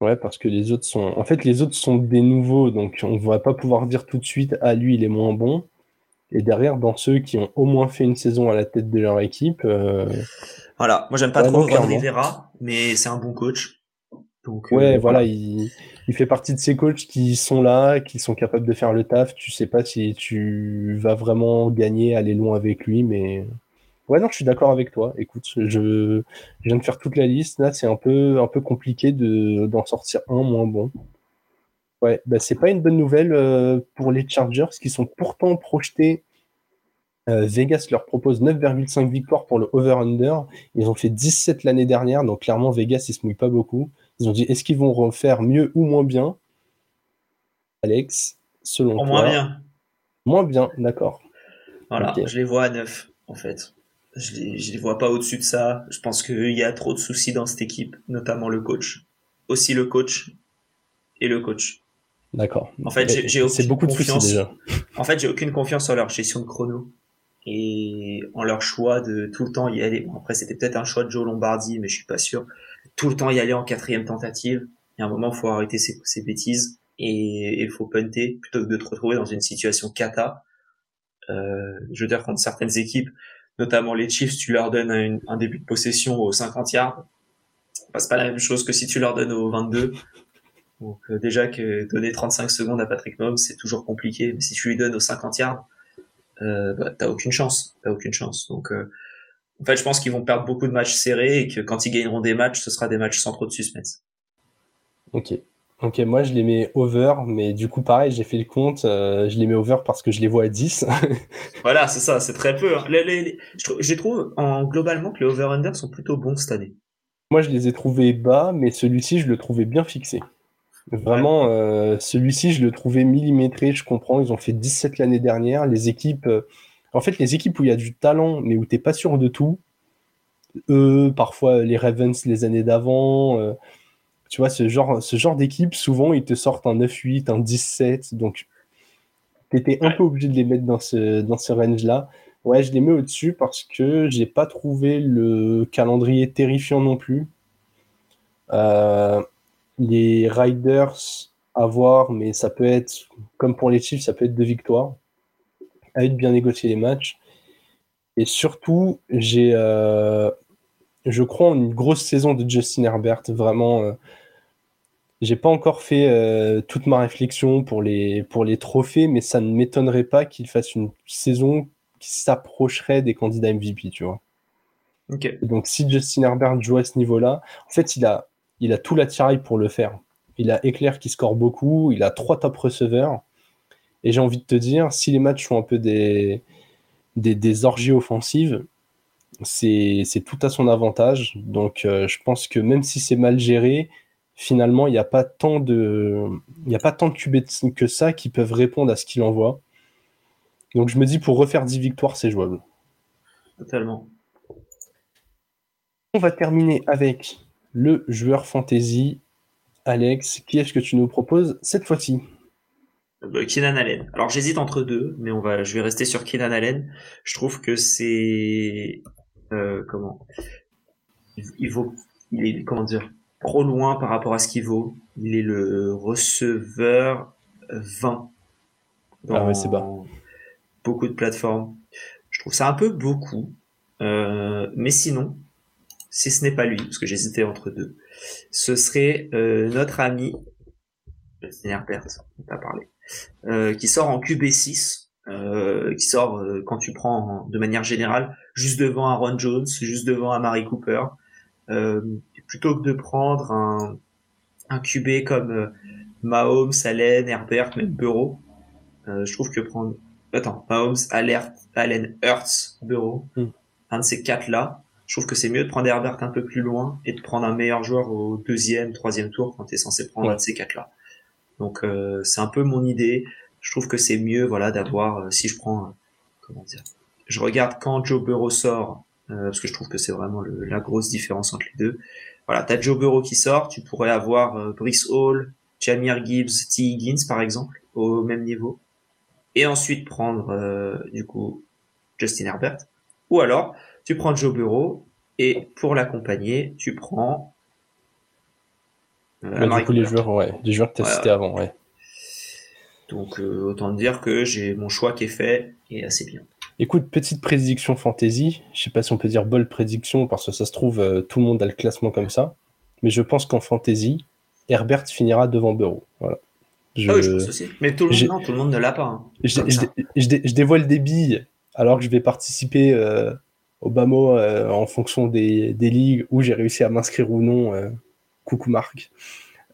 Ouais, parce que les autres sont. En fait, les autres sont des nouveaux, donc on ne va pas pouvoir dire tout de suite ah lui il est moins bon. Et derrière, dans ceux qui ont au moins fait une saison à la tête de leur équipe. Euh... Voilà, moi j'aime pas trop Ron Rivera, mais c'est un bon coach. Donc, euh, ouais, voilà, il, il, fait partie de ces coachs qui sont là, qui sont capables de faire le taf. Tu sais pas si tu vas vraiment gagner, aller loin avec lui, mais Ouais, non, je suis d'accord avec toi. Écoute, je, je, viens de faire toute la liste. Là, c'est un peu, un peu compliqué de, d'en sortir un moins bon. Ouais, bah, c'est pas une bonne nouvelle euh, pour les Chargers qui sont pourtant projetés. Euh, Vegas leur propose 9,5 victoires pour le over-under. Ils ont fait 17 l'année dernière, donc clairement, Vegas, ils se mouillent pas beaucoup. Ils ont dit est-ce qu'ils vont refaire mieux ou moins bien? Alex, selon toi. Moins bien. Moins bien, d'accord. Voilà, je les vois à 9, en fait. Je les, je les vois pas au-dessus de ça. Je pense qu'il y a trop de soucis dans cette équipe, notamment le coach. Aussi le coach et le coach. D'accord. En fait, j'ai aucune beaucoup confiance. De déjà. En fait, j'ai aucune confiance en leur gestion de chrono et en leur choix de tout le temps y aller. Bon, après, c'était peut-être un choix de Joe Lombardi, mais je suis pas sûr. Tout le temps y aller en quatrième tentative. Il y a un moment, faut arrêter ces, ces bêtises et il faut punter plutôt que de te retrouver dans une situation cata. Euh, je veux dire, contre certaines équipes, notamment les Chiefs, tu leur donnes un, début de possession au 50 yards. C'est pas la même chose que si tu leur donnes au 22. Donc euh, déjà que donner 35 secondes à Patrick Mahomes, c'est toujours compliqué. Mais si tu lui donnes au 50 yards, euh, bah, t'as aucune chance. T'as aucune chance. Donc euh, en fait, je pense qu'ils vont perdre beaucoup de matchs serrés et que quand ils gagneront des matchs, ce sera des matchs sans trop de suspense. Ok. Ok, moi je les mets over, mais du coup pareil, j'ai fait le compte, euh, je les mets over parce que je les vois à 10. voilà, c'est ça, c'est très peu. Hein. je, trouve, en, globalement que les over-under sont plutôt bons cette année. Moi je les ai trouvés bas, mais celui-ci je le trouvais bien fixé. Vraiment, euh, celui-ci je le trouvais millimétré, je comprends, ils ont fait 17 l'année dernière. Les équipes, euh, en fait les équipes où il y a du talent, mais où t'es pas sûr de tout, eux, parfois les Ravens les années d'avant tu vois, ce genre, d'équipe, souvent, ils te sortent un 9-8, un 17. Donc, tu étais un peu obligé de les mettre dans ce, dans range-là. Ouais, je les mets au-dessus parce que j'ai pas trouvé le calendrier terrifiant non plus. Euh, les Riders à voir, mais ça peut être, comme pour les Chiefs, ça peut être deux victoires. À de bien négocier les matchs. Et surtout, j'ai, euh, je crois, en une grosse saison de Justin Herbert. Vraiment, euh, j'ai pas encore fait euh, toute ma réflexion pour les, pour les trophées, mais ça ne m'étonnerait pas qu'il fasse une saison qui s'approcherait des candidats MVP, tu vois. Donc si Justin Herbert joue à ce niveau-là, en fait, il a, il a tout l'attirail pour le faire. Il a Eclair qui score beaucoup, il a trois top receveurs. Et j'ai envie de te dire, si les matchs sont un peu des, des, des orgies offensives, c'est tout à son avantage. Donc euh, je pense que même si c'est mal géré, finalement, il n'y a pas tant de, il a pas tant de QB que ça qui peuvent répondre à ce qu'il envoie. Donc je me dis pour refaire 10 victoires, c'est jouable. Totalement. On va terminer avec le joueur fantasy. Alex, qui est-ce que tu nous proposes cette fois-ci? Keenan Allen. Alors j'hésite entre deux, mais on va, je vais rester sur Keenan Allen. Je trouve que c'est euh, comment? Il, vaut, il est comment dire? Trop loin par rapport à ce qu'il vaut. Il est le receveur 20 dans ah c'est bas. beaucoup de plateformes. Je trouve ça un peu beaucoup, euh, mais sinon, si ce n'est pas lui, parce que j'hésitais entre deux, ce serait euh, notre ami on t'a parlé, euh, qui sort en QB6, euh, qui sort euh, quand tu prends de manière générale juste devant Aaron Jones, juste devant Amari Cooper, euh, plutôt que de prendre un, un QB comme euh, Mahomes, Allen, Herbert, même Burrow, je trouve que prendre attends Mahomes, Allen, Allen, Hurts, Burrow, hmm. un de ces quatre là, je trouve que c'est mieux de prendre Herbert un peu plus loin et de prendre un meilleur joueur au deuxième, troisième tour quand tu es censé prendre un de ces quatre là. Donc euh, c'est un peu mon idée. Je trouve que c'est mieux, voilà, d'avoir, euh, si je prends, euh, comment dire, je regarde quand Joe Burrow sort, parce que je trouve que c'est vraiment la grosse différence entre les deux. Voilà, t'as Joe Burrow qui sort, tu pourrais avoir Brice Hall, Jamir Gibbs, T. Higgins par exemple, au même niveau, et ensuite prendre du coup Justin Herbert. Ou alors, tu prends Joe Burrow et pour l'accompagner, tu prends euh, bah, du coup, les joueurs, ouais, les joueurs que tu as cités avant, ouais. Donc, euh, autant dire que j'ai mon choix qui est fait et assez bien. Écoute, petite prédiction fantasy. Je sais pas si on peut dire bold prédiction parce que ça se trouve, euh, tout le monde a le classement comme ça. Mais je pense qu'en fantasy, Herbert finira devant Burrow. Voilà. Je... Ah oui, je pense aussi. Mais tout le, monde, tout le monde ne l'a pas. Hein. Je, je, dévoile des billes alors que je vais participer au BAMO en fonction des, des ligues où j'ai réussi à m'inscrire ou non coucou Marc.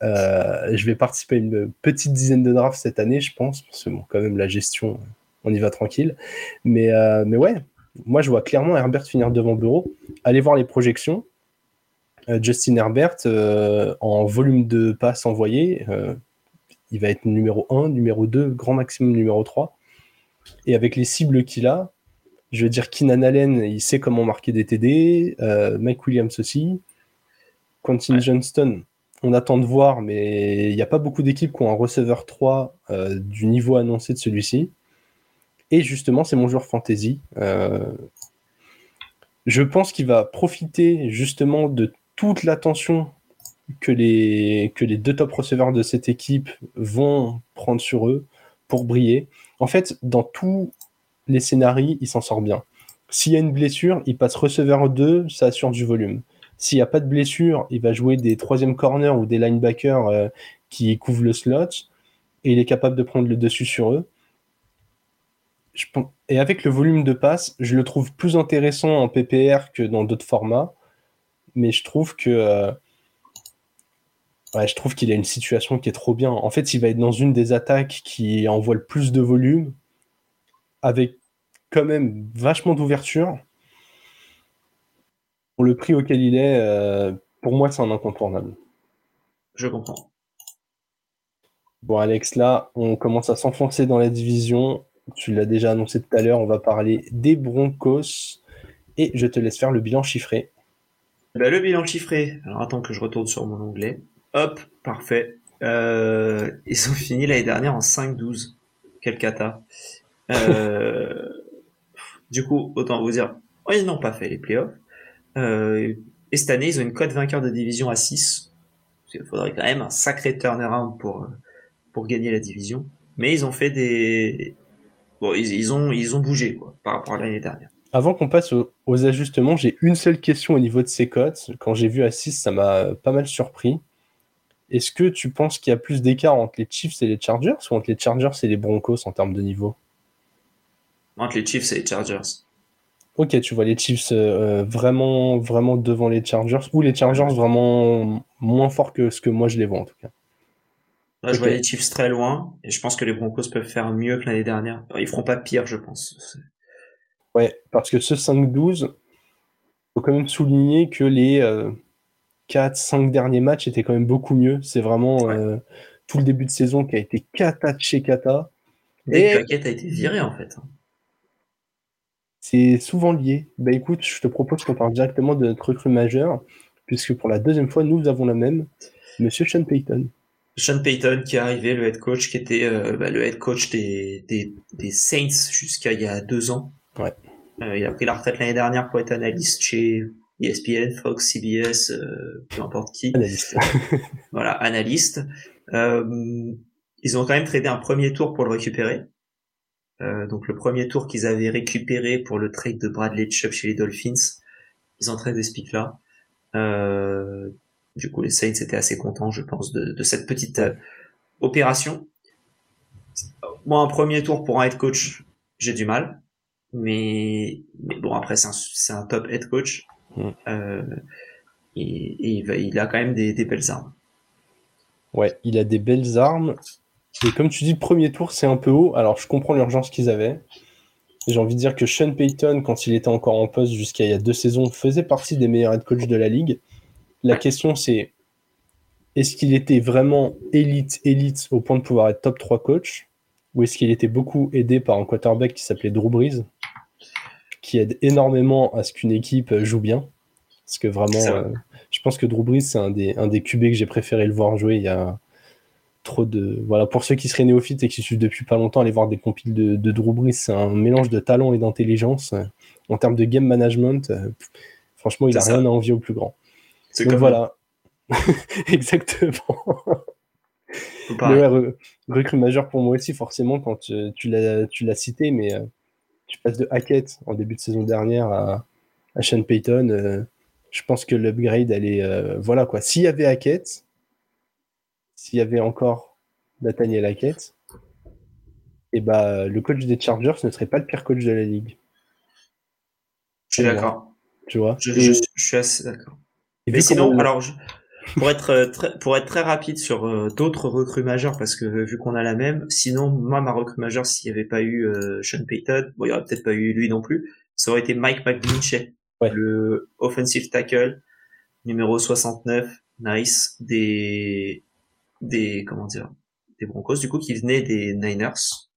Euh, je vais participer à une petite dizaine de drafts cette année, je pense, parce que bon, quand même la gestion, on y va tranquille. Mais, euh, mais ouais, moi je vois clairement Herbert finir devant Bureau. Allez voir les projections. Euh, Justin Herbert, en volume de passes envoyées, il va être numéro 1, numéro 2, grand maximum numéro 3. Et avec les cibles qu'il a, je veux dire, Keenan Allen, il sait comment marquer des TD, Mike Williams aussi. Quentin Johnston, on attend de voir, mais il n'y a pas beaucoup d'équipes qui ont un receveur 3 euh, du niveau annoncé de celui-ci. Et justement, c'est mon joueur fantasy. Euh, je pense qu'il va profiter justement de toute l'attention que les, que les deux top receveurs de cette équipe vont prendre sur eux pour briller. En fait, dans tous les scénarios, il s'en sort bien. S'il y a une blessure, il passe receveur 2, ça assure du volume. S'il n'y a pas de blessure, il va jouer des troisième corners ou des linebackers euh, qui couvrent le slot et il est capable de prendre le dessus sur eux. Et avec le volume de passe, je le trouve plus intéressant en PPR que dans d'autres formats. Mais je trouve que. Euh, je trouve qu'il a une situation qui est trop bien. En fait, il va être dans une des attaques qui envoie le plus de volume, avec quand même vachement d'ouverture pour le prix auquel il est, euh, pour moi, c'est un incontournable. Je comprends. Bon, Alex, là, on commence à s'enfoncer dans la division. Tu l'as déjà annoncé tout à l'heure, on va parler des Broncos. Et je te laisse faire le bilan chiffré. Bah, le bilan chiffré. Alors, attends que je retourne sur mon onglet. Hop, parfait. Euh, ils ont fini l'année dernière en 5-12. Quel cata. Euh, du coup, autant vous dire, ils n'ont pas fait les playoffs. Euh, et cette année, ils ont une cote vainqueur de division à 6. Il faudrait quand même un sacré turnaround pour, pour gagner la division. Mais ils ont fait des... Bon, ils, ont, ils ont bougé quoi, par rapport à l'année dernière. Avant qu'on passe aux, ajustements, j'ai une seule question au niveau de ces cotes. Quand j'ai vu à 6, ça m'a pas mal surpris. Est-ce que tu penses qu'il y a plus d'écart entre les Chiefs et les Chargers ou entre les Chargers et les Broncos en termes de niveau? Entre les Chiefs et les Chargers. Ok, tu vois les Chiefs euh, vraiment, vraiment devant les Chargers, ou les Chargers vraiment moins forts que ce que moi je les vois en tout cas. je vois les Chiefs très loin, et je pense que les Broncos peuvent faire mieux que l'année dernière. Ils feront pas pire, je pense. Ouais, parce que ce 5-12, faut quand même souligner que les 4-5 euh, derniers matchs étaient quand même beaucoup mieux. C'est vraiment euh, tout le début de saison qui a été cata de chez cata. Et a été viré en fait. C'est souvent lié. Bah écoute, je te propose qu'on parle directement de notre recrue majeur, puisque pour la deuxième fois, nous avons la même, Monsieur Sean Payton. Sean Payton qui est arrivé, le head coach, qui était euh, bah, le head coach des, des, des Saints jusqu'à il y a deux ans. Ouais. Euh, il a pris la retraite l'année dernière pour être analyste chez ESPN, Fox, CBS, euh, peu importe qui. Analyste. voilà, analyste. Euh, ils ont quand même tradé un premier tour pour le récupérer. Euh, donc le premier tour qu'ils avaient récupéré pour le trade de Bradley Chubb chez les Dolphins, ils ont tradé ce pic là. Euh, du coup, les Saints étaient assez contents, je pense, de, de cette petite euh, opération. Moi, un premier tour pour un head coach, j'ai du mal. Mais, mais bon, après, c'est un, un, top head coach. Mm. Et, et il, va, il, a quand même des, des, belles armes. Ouais, il a des belles armes. Et comme tu dis, premier tour, c'est un peu haut. Alors, je comprends l'urgence qu'ils avaient. J'ai envie de dire que Sean Payton, quand il était encore en poste jusqu'à il y a deux saisons, faisait partie des meilleurs head coach de la ligue. La question, c'est est-ce qu'il était vraiment élite, élite au point de pouvoir être top 3 coach? Ou est-ce qu'il était beaucoup aidé par un quarterback qui s'appelait Drew Brees, qui aide énormément à ce qu'une équipe joue bien? Parce que vraiment, euh, je pense que Drew Brees, c'est un des, un des QB que j'ai préféré le voir jouer il y a trop de. Voilà, pour ceux qui seraient néophytes et qui suivent depuis pas longtemps, aller voir des compiles de, de Drew Brees, c'est un mélange de talent et d'intelligence. En termes de game management, euh, franchement, il a rien à envier au plus grand. C'est comme voilà. Exactement. recrue majeur pour moi aussi, forcément, quand euh, tu, tu l'as cité, mais euh, tu passes de Hackett en début de saison dernière à, à Sean Payton. Euh, je pense que l'upgrade, elle est. voilà quoi. S'il y avait Hackett, s'il y avait encore Nathaniel Hackett, et eh bah, le coach des Chargers ne serait pas le pire coach de la ligue. Je suis d'accord. Tu vois? Je, je, suis assez d'accord. Mais sinon, alors, pour être euh, très, pour être très rapide sur euh, d'autres recrues majeures, parce que vu qu'on a la même, sinon moi ma recrue majeure, s'il n'y avait pas eu euh, Sean Payton, bon il n'y aurait peut-être pas eu lui non plus, ça aurait été Mike McGlinchey, le offensive tackle numéro 69, nice des des comment dire des Broncos du coup qui venait des Niners.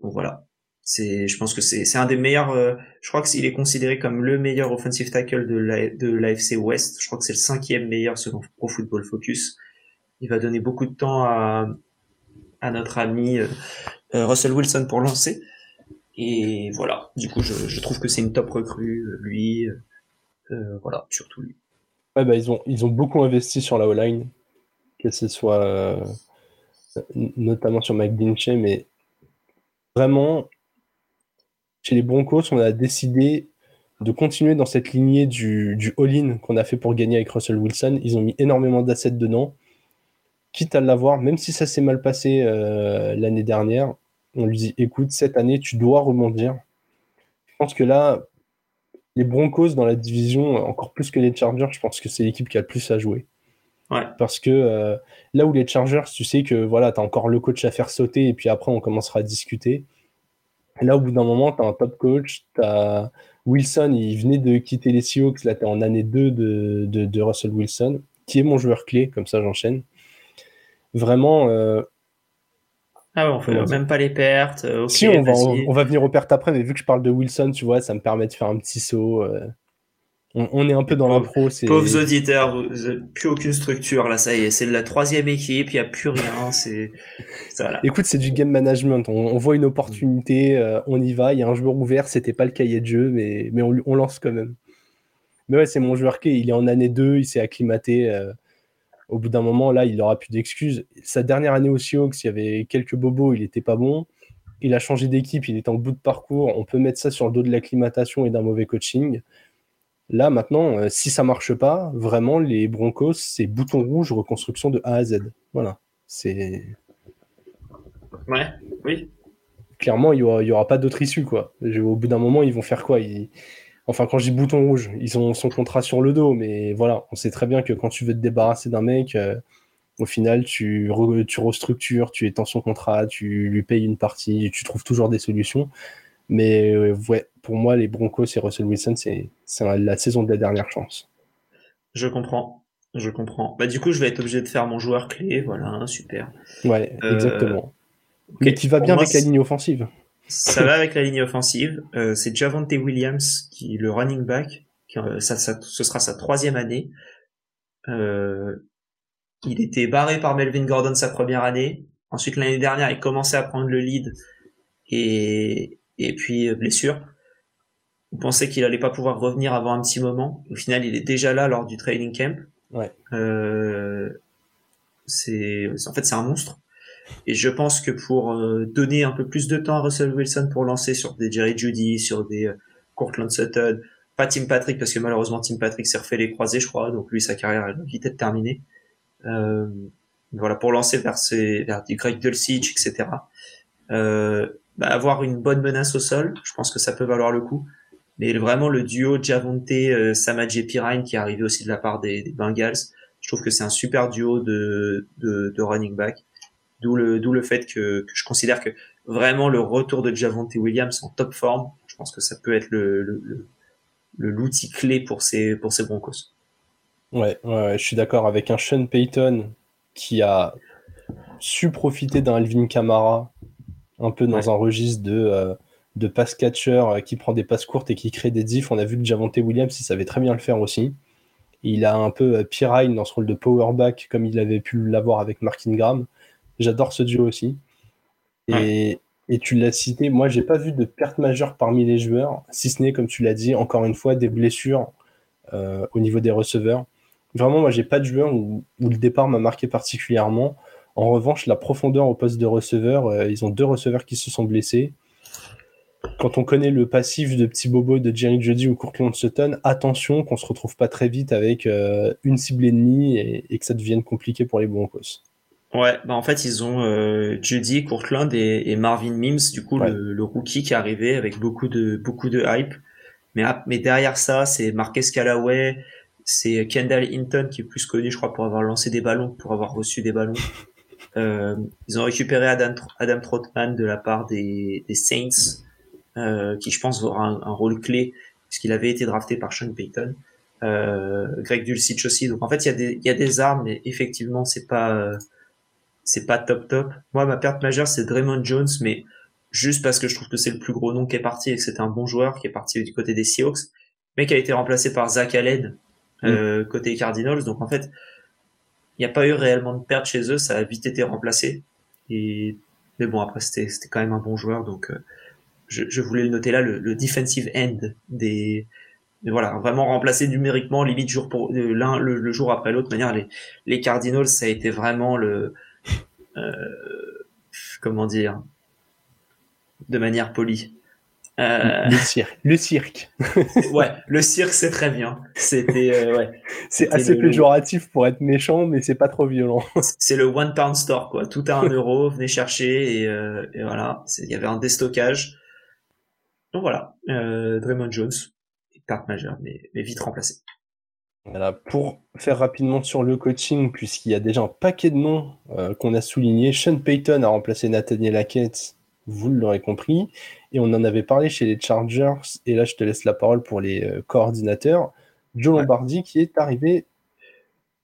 Donc voilà. C'est je pense que c'est c'est un des meilleurs euh, je crois qu'il est considéré comme le meilleur offensive tackle de de l'AFC West je crois que c'est le cinquième meilleur selon Pro Football Focus. Il va donner beaucoup de temps à à notre ami euh, euh, Russell Wilson pour lancer. Et voilà. Du coup je, je trouve que c'est une top recrue lui voilà surtout lui. Ouais bah ils ont ils ont beaucoup investi sur la O-line que ce soit notamment sur Mike mais vraiment chez les Broncos, on a décidé de continuer dans cette lignée du, du all-in qu'on a fait pour gagner avec Russell Wilson. Ils ont mis énormément d'assets dedans. Quitte à l'avoir, même si ça s'est mal passé euh, l'année dernière, on lui dit écoute, cette année, tu dois rebondir. Je pense que là, les Broncos dans la division, encore plus que les Chargers, je pense que c'est l'équipe qui a le plus à jouer. Ouais. Parce que euh, là où les Chargers, tu sais que voilà, tu as encore le coach à faire sauter et puis après on commencera à discuter. Là, au bout d'un moment, tu as un top coach. As... Wilson, il venait de quitter les Seahawks. Là, tu es en année 2 de, de, Russell Wilson, qui est mon joueur clé. Comme ça, j'enchaîne. Vraiment. Euh... Ah ouais, on fait même pas les pertes. Euh, si, on va, on, va, venir aux pertes après, mais vu que je parle de Wilson, tu vois, ça me permet de faire un petit saut. Euh on, est un peu dans l'impro. Pauvres auditeurs, plus aucune structure là, ça y est, c'est la troisième équipe, il y a plus rien, c'est voilà. Écoute, c'est du game management. On, voit une opportunité, euh, on y va. Il y a un joueur ouvert, c'était pas le cahier de jeu, mais mais on, lance quand même. Mais ouais, c'est mon joueur clé. Il est en année 2, il s'est acclimaté. Euh, au bout d'un moment, là, il aura plus d'excuses. Sa dernière année au Seahawks, il y avait quelques bobos, il était pas bon. Il a changé d'équipe, il est en bout de parcours. On peut mettre ça sur le dos de l'acclimatation et d'un mauvais coaching. Là, maintenant, euh, si ça marche pas, vraiment, les Broncos, c'est bouton rouge, reconstruction de A à Z. Voilà. C'est. Ouais, oui. Clairement, il n'y aura, y aura pas d'autre issue, quoi. Au bout d'un moment, ils vont faire quoi? Enfin, quand je dis bouton rouge, ils ont son contrat sur le dos, mais voilà, on sait très bien que quand tu veux te débarrasser d'un mec, euh, au final, tu, tu restructures, tu étends son contrat, tu lui payes une partie, tu trouves toujours des solutions. Mais euh, ouais, pour moi, les Broncos et Russell Wilson, c'est la saison de la dernière chance. Je comprends. Je comprends. Bah, du coup, je vais être obligé de faire mon joueur clé. Voilà, super. Ouais, euh, exactement. Mais qui va bien avec la ligne offensive. Ça va avec la ligne offensive. Euh, c'est Javante Williams, qui le running back. ça, ce sera sa troisième année. il était barré par Melvin Gordon sa première année. Ensuite, l'année dernière, il commençait à prendre le lead. Et, et puis euh, blessure. On pensait qu'il allait pas pouvoir revenir avant un petit moment. Au final, il est déjà là lors du training camp. Ouais. Euh, c'est, en fait, c'est un monstre. Et je pense que pour euh, donner un peu plus de temps à Russell Wilson pour lancer sur des Jerry Judy, sur des Cortland Sutton, pas Tim Patrick parce que malheureusement Tim Patrick s'est refait les croisés, je crois, donc lui sa carrière a vite être terminée. Euh, voilà, pour lancer vers, ses, vers du Greg Dulcich, etc. Euh, bah, avoir une bonne menace au sol, je pense que ça peut valoir le coup. Mais vraiment le duo Javonte, euh, Samadji Pirine qui est arrivé aussi de la part des, Bengals, je trouve que c'est un super duo de, de, running back. D'où le, d'où le fait que, je considère que vraiment le retour de Javonte Williams en top forme, je pense que ça peut être le, le, l'outil clé pour ces, pour ces Broncos. Ouais, ouais, je suis d'accord avec un Sean Payton qui a su profiter d'un Alvin Kamara un peu dans un registre de, euh, de pass catcher euh, qui prend des passes courtes et qui crée des diffs. On a vu que Javonte Williams, il savait très bien le faire aussi. Il a un peu euh, Pirine dans ce rôle de power back comme il avait pu l'avoir avec Mark Ingram. J'adore ce duo aussi. Et, et tu l'as cité, moi j'ai pas vu de perte majeure parmi les joueurs, si ce n'est, comme tu l'as dit, encore une fois, des blessures euh, au niveau des receveurs. Vraiment, moi j'ai pas de joueur où, où le départ m'a marqué particulièrement. En revanche, la profondeur au poste de receveur, euh, ils ont deux receveurs qui se sont blessés. Quand on connaît le passif de petit bobo de Jerry Jody ou Courtland Sutton, attention qu'on se retrouve pas très vite avec euh, une cible ennemie et, et, que ça devienne compliqué pour les Broncos. Ouais, bah en fait ils ont euh, Judy, Courtland et, et, Marvin Mims, du coup ouais. le, le, rookie qui est arrivé avec beaucoup de beaucoup de hype. Mais mais derrière ça, c'est Marquez Callaway, c'est Kendall Hinton qui est plus connu, je crois, pour avoir lancé des ballons, pour avoir reçu des ballons. Euh, ils ont récupéré Adam, Adam Trotman de la part des, des Saints, euh, qui je pense aura un, un rôle clé puisqu'il avait été drafté par Sean Payton. Euh, Greg Dulcich aussi. Donc en fait, il y a des il y a des armes, mais effectivement, c'est pas c'est pas top top. Moi, ma perte majeure, c'est Draymond Jones, mais juste parce que je trouve que c'est le plus gros nom qui est parti et que c'est un bon joueur qui est parti du côté des Seahawks, mais qui a été remplacé par Zach Allen euh, mm. côté Cardinals. Donc en fait, n'y a pas eu réellement de perte chez eux, ça a vite été remplacé. Et mais bon, après c'était c'était quand même un bon joueur, donc euh, je, je, voulais le noter là, le, le defensive end des voilà, vraiment remplacé numériquement, limite jour pour l'un le, le, jour après l'autre. Manière les les Cardinals, ça a été vraiment le euh, comment dire, de manière polie. Euh... Le cirque. Le cirque. ouais, le cirque, c'est très bien. C'était euh, ouais. C'est assez le... péjoratif pour être méchant, mais c'est pas trop violent. c'est le one pound store quoi. Tout à un euro, venez chercher et, euh, et voilà. Il y avait un déstockage. Donc voilà, Draymond Jones, carte majeure, mais, mais vite remplacé. Voilà, pour faire rapidement sur le coaching, puisqu'il y a déjà un paquet de noms qu'on a soulignés, Sean Payton a remplacé Nathaniel Hackett, vous l'aurez compris, et on en avait parlé chez les Chargers, et là je te laisse la parole pour les euh, coordinateurs, Joe ouais. Lombardi qui est arrivé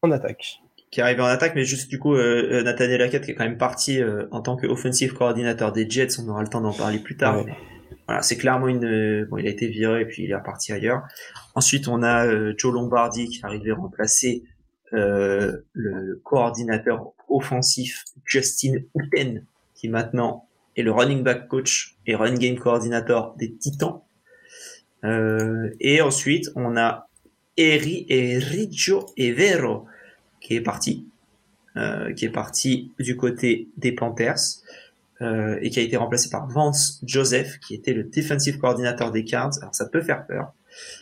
en attaque. Qui est arrivé en attaque, mais juste du coup, euh, Nathaniel Hackett qui est quand même parti euh, en tant qu'offensive coordinateur des Jets, on aura le temps d'en parler plus tard. Ouais. Voilà, c'est clairement une. Bon, il a été viré et puis il est reparti ailleurs. Ensuite, on a euh, Joe Lombardi qui est arrivé remplacer euh, le coordinateur offensif Justin Uten, qui maintenant est le running back coach et run game coordinator des Titans. Euh, et ensuite, on a Eri Eriggio Evero qui est parti, euh, qui est parti du côté des Panthers euh, et qui a été remplacé par Vance Joseph, qui était le defensive coordinateur des Cards. Alors ça peut faire peur.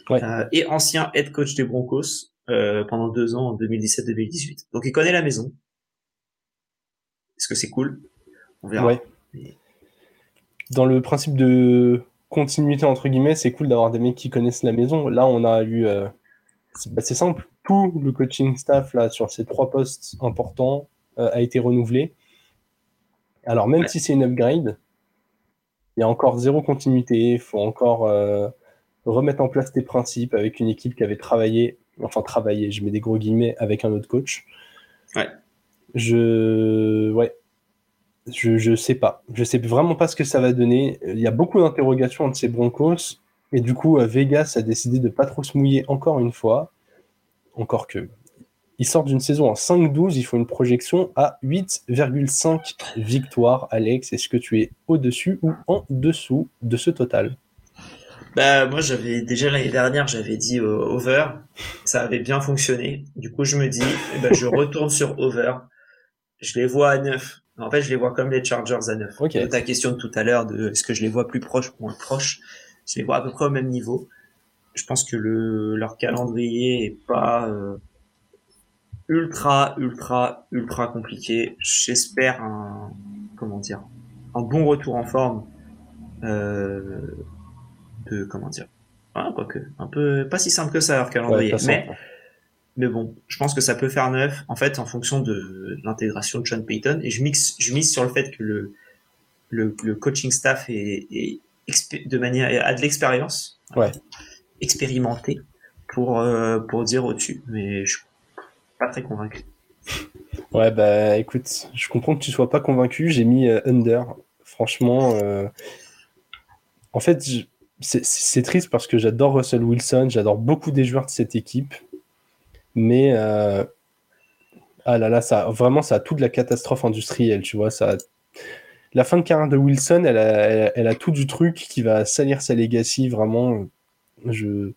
Ouais. Et ancien head coach des Broncos pendant deux ans en 2017-2018. Donc il connaît la maison. Est-ce que c'est cool? On verra. Ouais. Mais... Dans le principe de continuité entre guillemets, c'est cool d'avoir des mecs qui connaissent la maison. Là, on a eu, euh, c'est bah, simple, tout le coaching staff là sur ces trois postes importants euh, a été renouvelé. Alors même ouais. si c'est une upgrade, il y a encore zéro continuité, il faut encore euh, remettre en place tes principes avec une équipe qui avait travaillé, enfin travaillé, je mets des gros guillemets, avec un autre coach. Ouais. Je, ouais, je, je sais pas, je sais vraiment pas ce que ça va donner. Il y a beaucoup d'interrogations entre ces Broncos et du coup Vegas a décidé de pas trop se mouiller encore une fois, encore que ils sortent d'une saison en 5-12, il faut une projection à 8,5 victoires. Alex, est-ce que tu es au-dessus ou en dessous de ce total? Bah moi j'avais déjà l'année dernière j'avais dit euh, over, ça avait bien fonctionné. Du coup je me dis bah, je retourne sur over. Je les vois à 9. En fait je les vois comme les Chargers à 9. Okay. Ta question de tout à l'heure de est-ce que je les vois plus proches ou moins proches, je les vois à peu près au même niveau. je pense que le, leur calendrier est pas ultra, ultra, ultra compliqué. J'espère un, comment dire, un bon retour en forme euh, de, comment dire, ah, quoique, un peu, pas si simple que ça leur calendrier, mais, mais bon, je pense que ça peut faire neuf, en fait, en fonction de l'intégration de Sean Payton, et je mixe, je mise sur le fait que le, le, le coaching staff est, est de manière, a de l'expérience, ouais. expérimenté pour, euh, pour dire au-dessus, mais je suis pas très convaincu. Ouais, bah écoute, je comprends que tu sois pas convaincu. J'ai mis euh, under. Franchement, euh, en fait, c'est triste parce que j'adore Russell Wilson, j'adore beaucoup des joueurs de cette équipe, mais euh, ah là là, ça vraiment ça a toute la catastrophe industrielle, tu vois. Ça, la fin de carrière de Wilson, elle a, tout du truc qui va salir sa legacy. Vraiment, je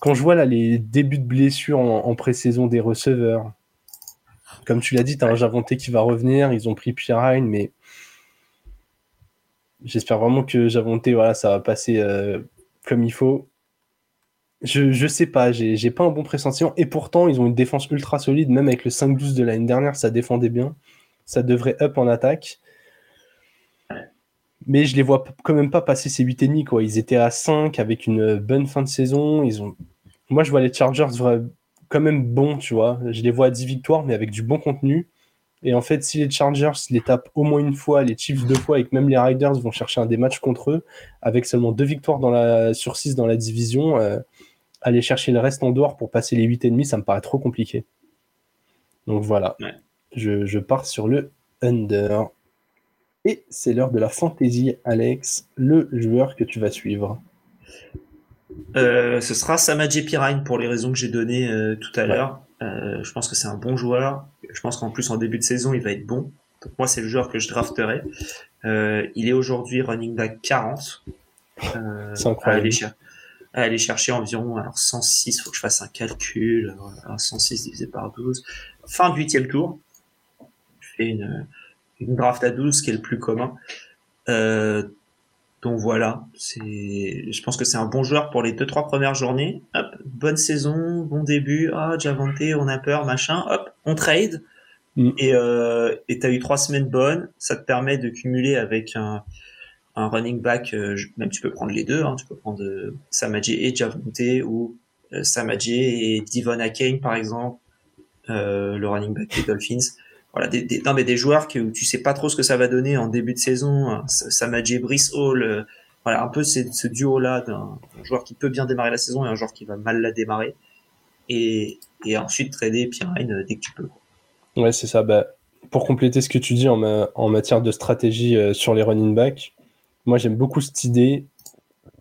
quand je vois là les débuts de blessures en, pré-saison des receveurs comme tu l'as dit, tu as un Javonté qui va revenir. Ils ont pris Pirine, mais j'espère vraiment que Javonté, voilà, ça va passer euh, comme il faut. Je, sais pas, j'ai pas un bon pressentiment. Et pourtant, ils ont une défense ultra solide, même avec le 5-12 de l'année dernière, ça défendait bien. Ça devrait up en attaque. Mais je les vois quand même pas passer ces 8,5. Quoi. Ils étaient à 5 avec une bonne fin de saison. Ils ont... Moi, je vois les Chargers quand même bon, tu vois. Je les vois à 10 victoires, mais avec du bon contenu. Et en fait, si les Chargers les tapent au moins une fois, les Chiefs deux fois, et que même les Riders vont chercher un des matchs contre eux, avec seulement deux victoires dans la, sur 6 dans la division, euh, aller chercher le reste en dehors pour passer les 8,5, ça me paraît trop compliqué. Donc voilà, je, je, pars sur le under. Et c'est l'heure de la fantasy, Alex, le joueur que tu vas suivre. Euh, ce sera Samadji Pirine pour les raisons que j'ai données euh, tout à l'heure. Euh, je pense que c'est un bon joueur. Je pense qu'en plus en début de saison, il va être bon. Donc moi, c'est le joueur que je drafterai. il est aujourd'hui running back 40. c'est incroyable. À aller, chercher environ alors 106, faut que je fasse un calcul. 106 divisé par 12. Fin de huitième tour. Je fais une, une draft à 12, qui est le plus commun. Euh, donc voilà, c'est, je pense que c'est un bon joueur pour les deux trois premières journées. Hop, bonne saison, bon début. Ah, Javante, on a peur, machin. Hop, on trade. Mm. Et euh, et t'as eu trois semaines bonnes. Ça te permet de cumuler avec un, un running back. Euh, même tu peux prendre les deux. Hein, tu peux prendre euh, et Javante ou euh, et Divon Akane par exemple. Le running back des Dolphins voilà des, non, mais des joueurs que tu sais pas trop ce que ça va donner en début de saison hein. Samadji Brice Hall voilà un peu ce duo là d'un joueur qui peut bien démarrer la saison et un joueur qui va mal la démarrer et, et ensuite trader Pirine dès que tu peux ouais c'est ça bah, pour compléter ce que tu dis en, matière de stratégie sur les running backs moi j'aime beaucoup cette idée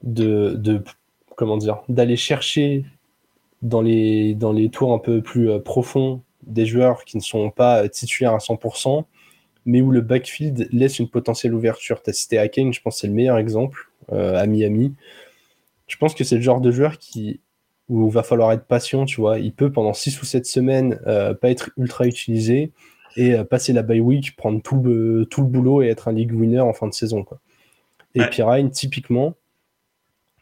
de, de comment dire d'aller chercher dans les dans les tours un peu plus profonds des joueurs qui ne sont pas titulaires à 100%, mais où le backfield laisse une potentielle ouverture. Tu as cité Haken, je pense que c'est le meilleur exemple euh, à Miami. Je pense que c'est le genre de joueur qui, où il va falloir être patient, tu vois. Il peut pendant 6 ou 7 semaines euh, pas être ultra utilisé et euh, passer la bye week, prendre tout le, tout le boulot et être un league winner en fin de saison. Quoi. Et Pirine, typiquement,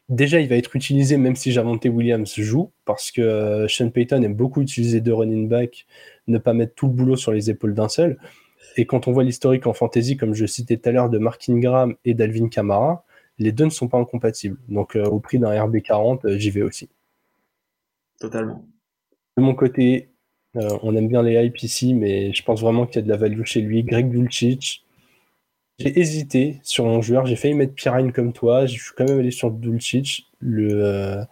déjà, il va être utilisé même si Javante Williams joue, parce que euh, Sean Payton aime beaucoup utiliser deux running back, ne pas mettre tout le boulot sur les épaules d'un seul. Et quand on voit l'historique en fantasy, comme je citais tout à l'heure, de Mark Ingram et d'Alvin Kamara, les deux ne sont pas incompatibles. Donc, euh, au prix d'un RB40, euh, j'y vais aussi. Totalement. De mon côté, on aime bien les hype ici, mais je pense vraiment qu'il y a de la value chez lui. Greg Dulcich, j'ai hésité sur mon joueur, j'ai failli mettre Pirine comme toi, je suis quand même allé sur Dulcich. Le, euh,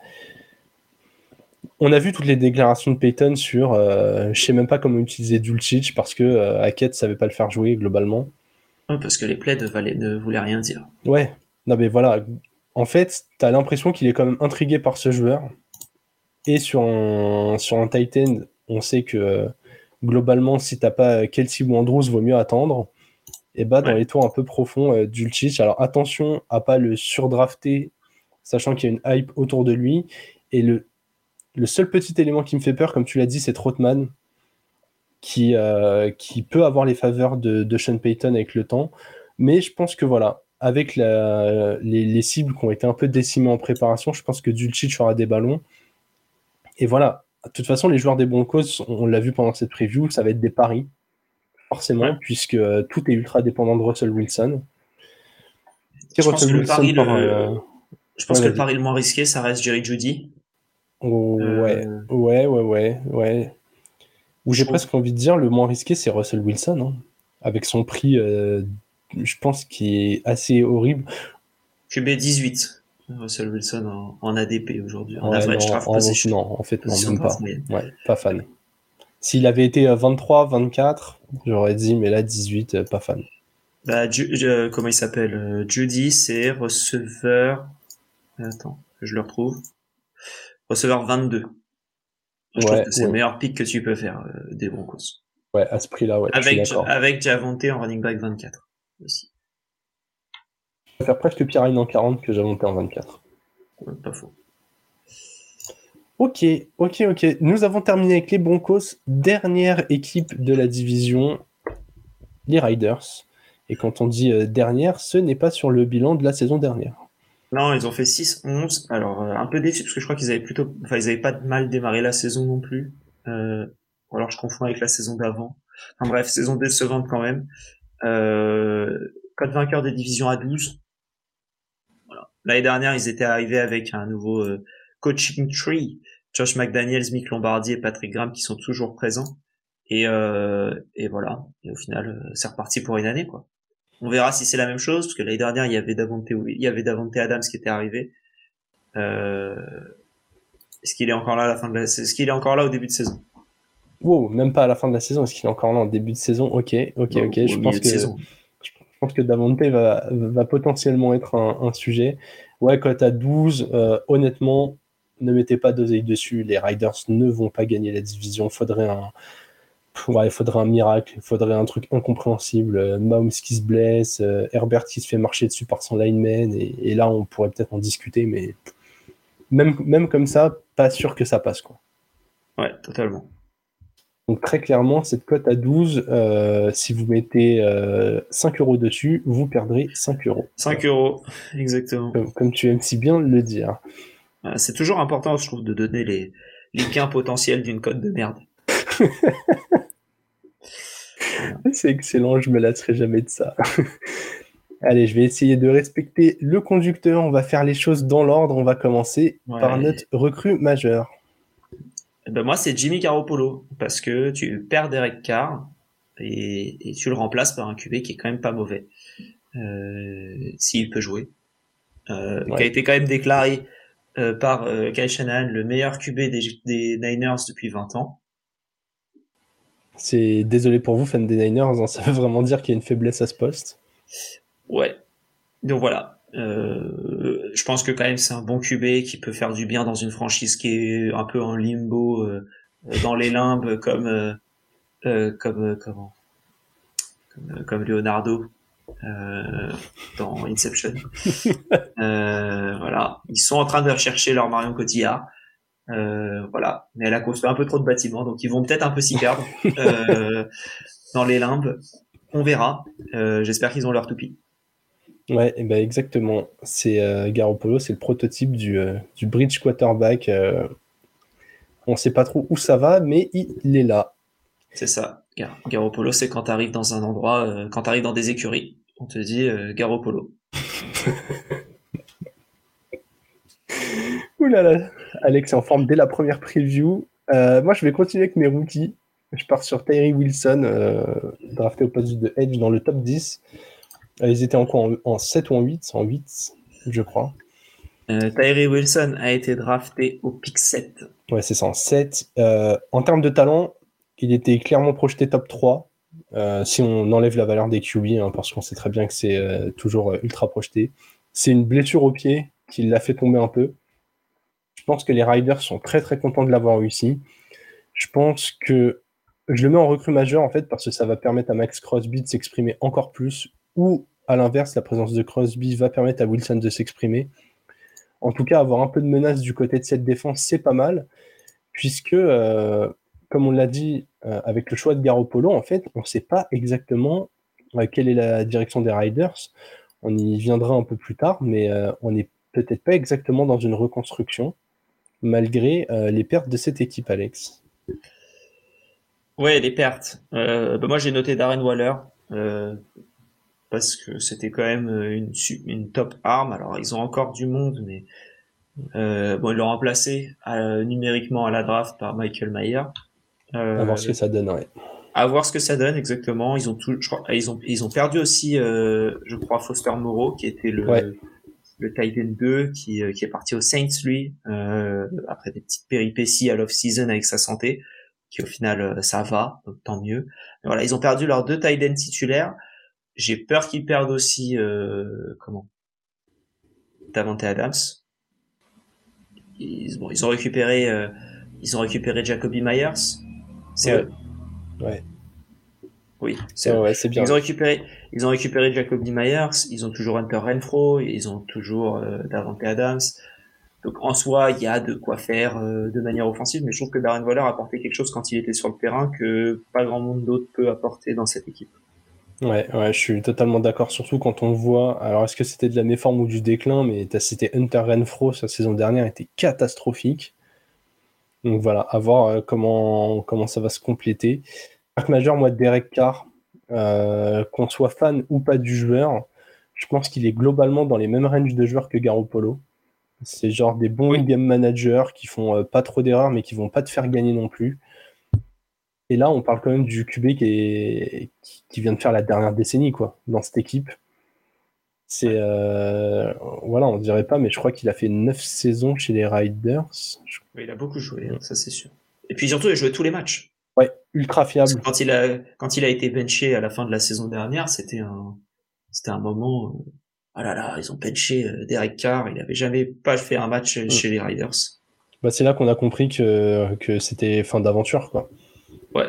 On a vu toutes les déclarations de Peyton sur. Euh, je sais même pas comment utiliser Dulcich parce que euh, Hackett savait pas le faire jouer globalement. parce que les plaids ne voulaient rien dire. Ouais, non mais voilà. En fait, tu as l'impression qu'il est quand même intrigué par ce joueur. Et sur un, sur un Titan, on sait que globalement, si t'as pas Kelsey ou Andrews, vaut mieux attendre et bah dans les tours un peu profonds euh, d'Ulchich. Alors attention à pas le surdrafter, sachant qu'il y a une hype autour de lui. Et le, le seul petit élément qui me fait peur, comme tu l'as dit, c'est Trotman, qui, euh, qui peut avoir les faveurs de, de Sean Payton avec le temps. Mais je pense que voilà, avec les, cibles qui ont été un peu décimées en préparation, je pense que Dulcich aura des ballons. Et voilà. De toute façon, les joueurs des Broncos, on, l'a vu pendant cette preview, ça va être des paris, forcément, puisque euh, tout est ultra dépendant de Russell Wilson. Je pense, que, le pari, euh, je pense que le pari le moins risqué, ça reste Jerry Judy. Oh, ouais, ouais, ouais, ouais, ouais. Ou j'ai presque envie de dire, le moins risqué, c'est Russell Wilson, hein. avec son prix je pense, qui est assez horrible. QB 18, Russell Wilson en, ADP aujourd'hui. En average draft position. Non, en fait, non, même pas. Ouais, pas fan. S'il avait été 23, 24, j'aurais dit, mais là, 18, euh, pas fan. Bah, comment il s'appelle euh, Judy, c'est receveur. Attends, je le retrouve. Receveur 22. Je trouve que c'est le meilleur pick que tu peux faire euh, des Broncos. Ouais, à ce prix-là, ouais. Avec, avec Javonte en running back 24 aussi. Je préfère presque Pirine en 40 que monté en 24. pas faux. Ok, ok, ok. Nous avons terminé avec les Broncos, dernière équipe de la division, les Riders. Et quand on dit euh, dernière, ce n'est pas sur le bilan de la saison dernière. Non, ils ont fait 6-11. Alors, euh, un peu déçu parce que je crois qu'ils avaient plutôt, enfin, ils avaient pas mal démarré la saison non plus. Euh, ou alors je confonds avec la saison d'avant. Enfin bref, saison décevante quand même. Euh, code vainqueur des divisions à 12. Voilà. L'année dernière, ils étaient arrivés avec un nouveau euh, coaching tree. Josh McDaniels, Mick Lombardi et Patrick Graham qui sont toujours présents. Et, euh, et voilà. Et au final, euh, c'est reparti pour une année, quoi. On verra si c'est la même chose, parce que l'année dernière, il y avait Davante, il y avait Davante Adams qui était arrivé. Euh, est-ce qu'il est encore là à la fin de la, est-ce qu'il est encore là au début de saison? Wow, même pas à la fin de la saison. Est-ce qu'il est encore là en début de saison? Ok, ok, ok. Je pense, que, je pense que Davante va, va potentiellement être un, sujet. Ouais, quand à 12, euh, honnêtement, ne mettez pas d'oseille dessus. Les Riders ne vont pas gagner la division. Faudrait un, ouais, faudrait un miracle. Il faudrait un truc incompréhensible. Mahomes qui se blesse, euh, Herbert qui se fait marcher dessus par son lineman. Et, et là, on pourrait peut-être en discuter, mais même, même comme ça, pas sûr que ça passe. Quoi. Ouais, totalement. Donc très clairement, cette cote à 12, euh, si vous mettez 5 euh, euros dessus, vous perdrez 5 euros. 5 euros, exactement. Comme, tu aimes si bien le dire. Ah, c'est toujours important, je trouve, de donner les, les gains potentiels d'une cote de merde. c'est excellent, je me lasserai jamais de ça. Allez, je vais essayer de respecter le conducteur. On va faire les choses dans l'ordre. On va commencer par notre recrue majeure. Eh ben moi, c'est Jimmy Garoppolo parce que tu perds Derek Carr et, tu le remplaces par un QB qui est quand même pas mauvais euh, s'il peut jouer, euh, qui a été quand même déclaré euh, par euh, Kyle Shanahan le meilleur QB des, Niners depuis 20 ans. C'est désolé pour vous, fans des Niners, hein, ça veut vraiment dire qu'il y a une faiblesse à ce poste. Ouais. Donc voilà, euh, je pense que quand même c'est un bon QB qui peut faire du bien dans une franchise qui est un peu en limbo euh, dans les limbes comme comme comment? Comme, comme Leonardo dans Inception. voilà, ils sont en train de rechercher leur Marion Cotillard. voilà, mais elle a construit un peu trop de bâtiments, donc ils vont peut-être un peu s'y perdre dans les limbes. On verra. J'espère qu'ils ont leur toupie. Ouais, et ben exactement. C'est euh, Garoppolo, c'est le prototype du, euh, du bridge quarterback. Euh, on sait pas trop où ça va, mais il, est là. C'est ça. Garoppolo, c'est quand tu arrives dans un endroit, quand tu arrives dans des écuries, on te dit Garoppolo. Ouh là là, Alex est en forme dès la première preview. moi, je vais continuer avec mes rookies. Je pars sur Tyree Wilson, drafté au poste de Edge dans le top 10. Euh, ils étaient encore en, 7 ou en 8 En 8, je crois. Euh, Tyree Wilson a été drafté au pick 7. Ouais, c'est ça, en 7. Euh, en termes de talent, il était clairement projeté top 3. Euh, si on enlève la valeur des QB, hein, parce qu'on sait très bien que c'est toujours ultra projeté. C'est une blessure au pied qui l'a fait tomber un peu. Je pense que les Riders sont très très contents de l'avoir réussi. Je pense que je le mets en recrue majeur en fait parce que ça va permettre à Max Crosby de s'exprimer encore plus ou à l'inverse, la présence de Crosby va permettre à Wilson de s'exprimer. En tout cas, avoir un peu de menace du côté de cette défense, c'est pas mal, puisque, euh, comme on l'a dit euh, avec le choix de Garoppolo, en fait, on ne sait pas exactement euh, quelle est la direction des Riders. On y viendra un peu plus tard, mais on n'est peut-être pas exactement dans une reconstruction, malgré les pertes de cette équipe, Alex. Ouais, les pertes. Bah, moi, j'ai noté Darren Waller parce que c'était quand même une, top arme. Alors, ils ont encore du monde, mais euh, ils l'ont remplacé euh, numériquement à la draft par Michael Mayer. Euh, à voir ce que ça donne, ouais. À voir ce que ça donne exactement. Ils ont tout, je crois, ils ont ils ont perdu aussi, euh, je crois, Foster Moreau qui était le le Titan 2 qui qui est parti au Saints lui après des petites péripéties à l'off-season avec sa santé, qui au final ça va, donc tant mieux. Mais voilà, ils ont perdu leurs deux Titan titulaires. J'ai peur qu'ils perdent aussi comment? Davante Adams ils, bon, ils ont récupéré, euh, ils ont récupéré Jacoby Myers. C'est eux. Ouais. Oui, c'est ouais, c'est bien. Ils ont récupéré, ils ont récupéré Jacoby Myers. Ils ont toujours Hunter Renfro. Ils ont toujours euh, Davante Adams. Donc en soi, il y a de quoi faire euh, de manière offensive, mais je trouve que Darren Waller a apporté quelque chose quand il était sur le terrain que pas grand monde d'autre peut apporter dans cette équipe. Ouais, ouais, je suis totalement d'accord, surtout quand on voit. Alors, est-ce que c'était de la méforme ou du déclin Mais tu as cité Hunter Renfro, sa saison dernière était catastrophique. Donc voilà, à voir euh, comment, comment ça va se compléter. Marc majeur, moi, Derek Carr, euh, qu'on soit fan ou pas du joueur, je pense qu'il est globalement dans les mêmes ranges de joueurs que Garoppolo. C'est genre des bons game managers qui font euh, pas trop d'erreurs, mais qui vont pas te faire gagner non plus. Et là, on parle quand même du QB qui, qui, vient de faire la dernière décennie quoi, dans cette équipe. C'est euh, voilà, on dirait pas, mais je crois qu'il a fait 9 saisons chez les Riders. il a beaucoup joué, hein, ça c'est sûr. Et puis surtout, il a joué tous les matchs. Ouais, ultra fiable. Quand il a quand il a été benché à la fin de la saison dernière, c'était un c'était un moment. Euh, oh là là, ils ont benché euh, Derek Carr. Il avait jamais pas fait un match mm. chez les Riders. Bah, c'est là qu'on a compris que que c'était fin d'aventure quoi. Ouais.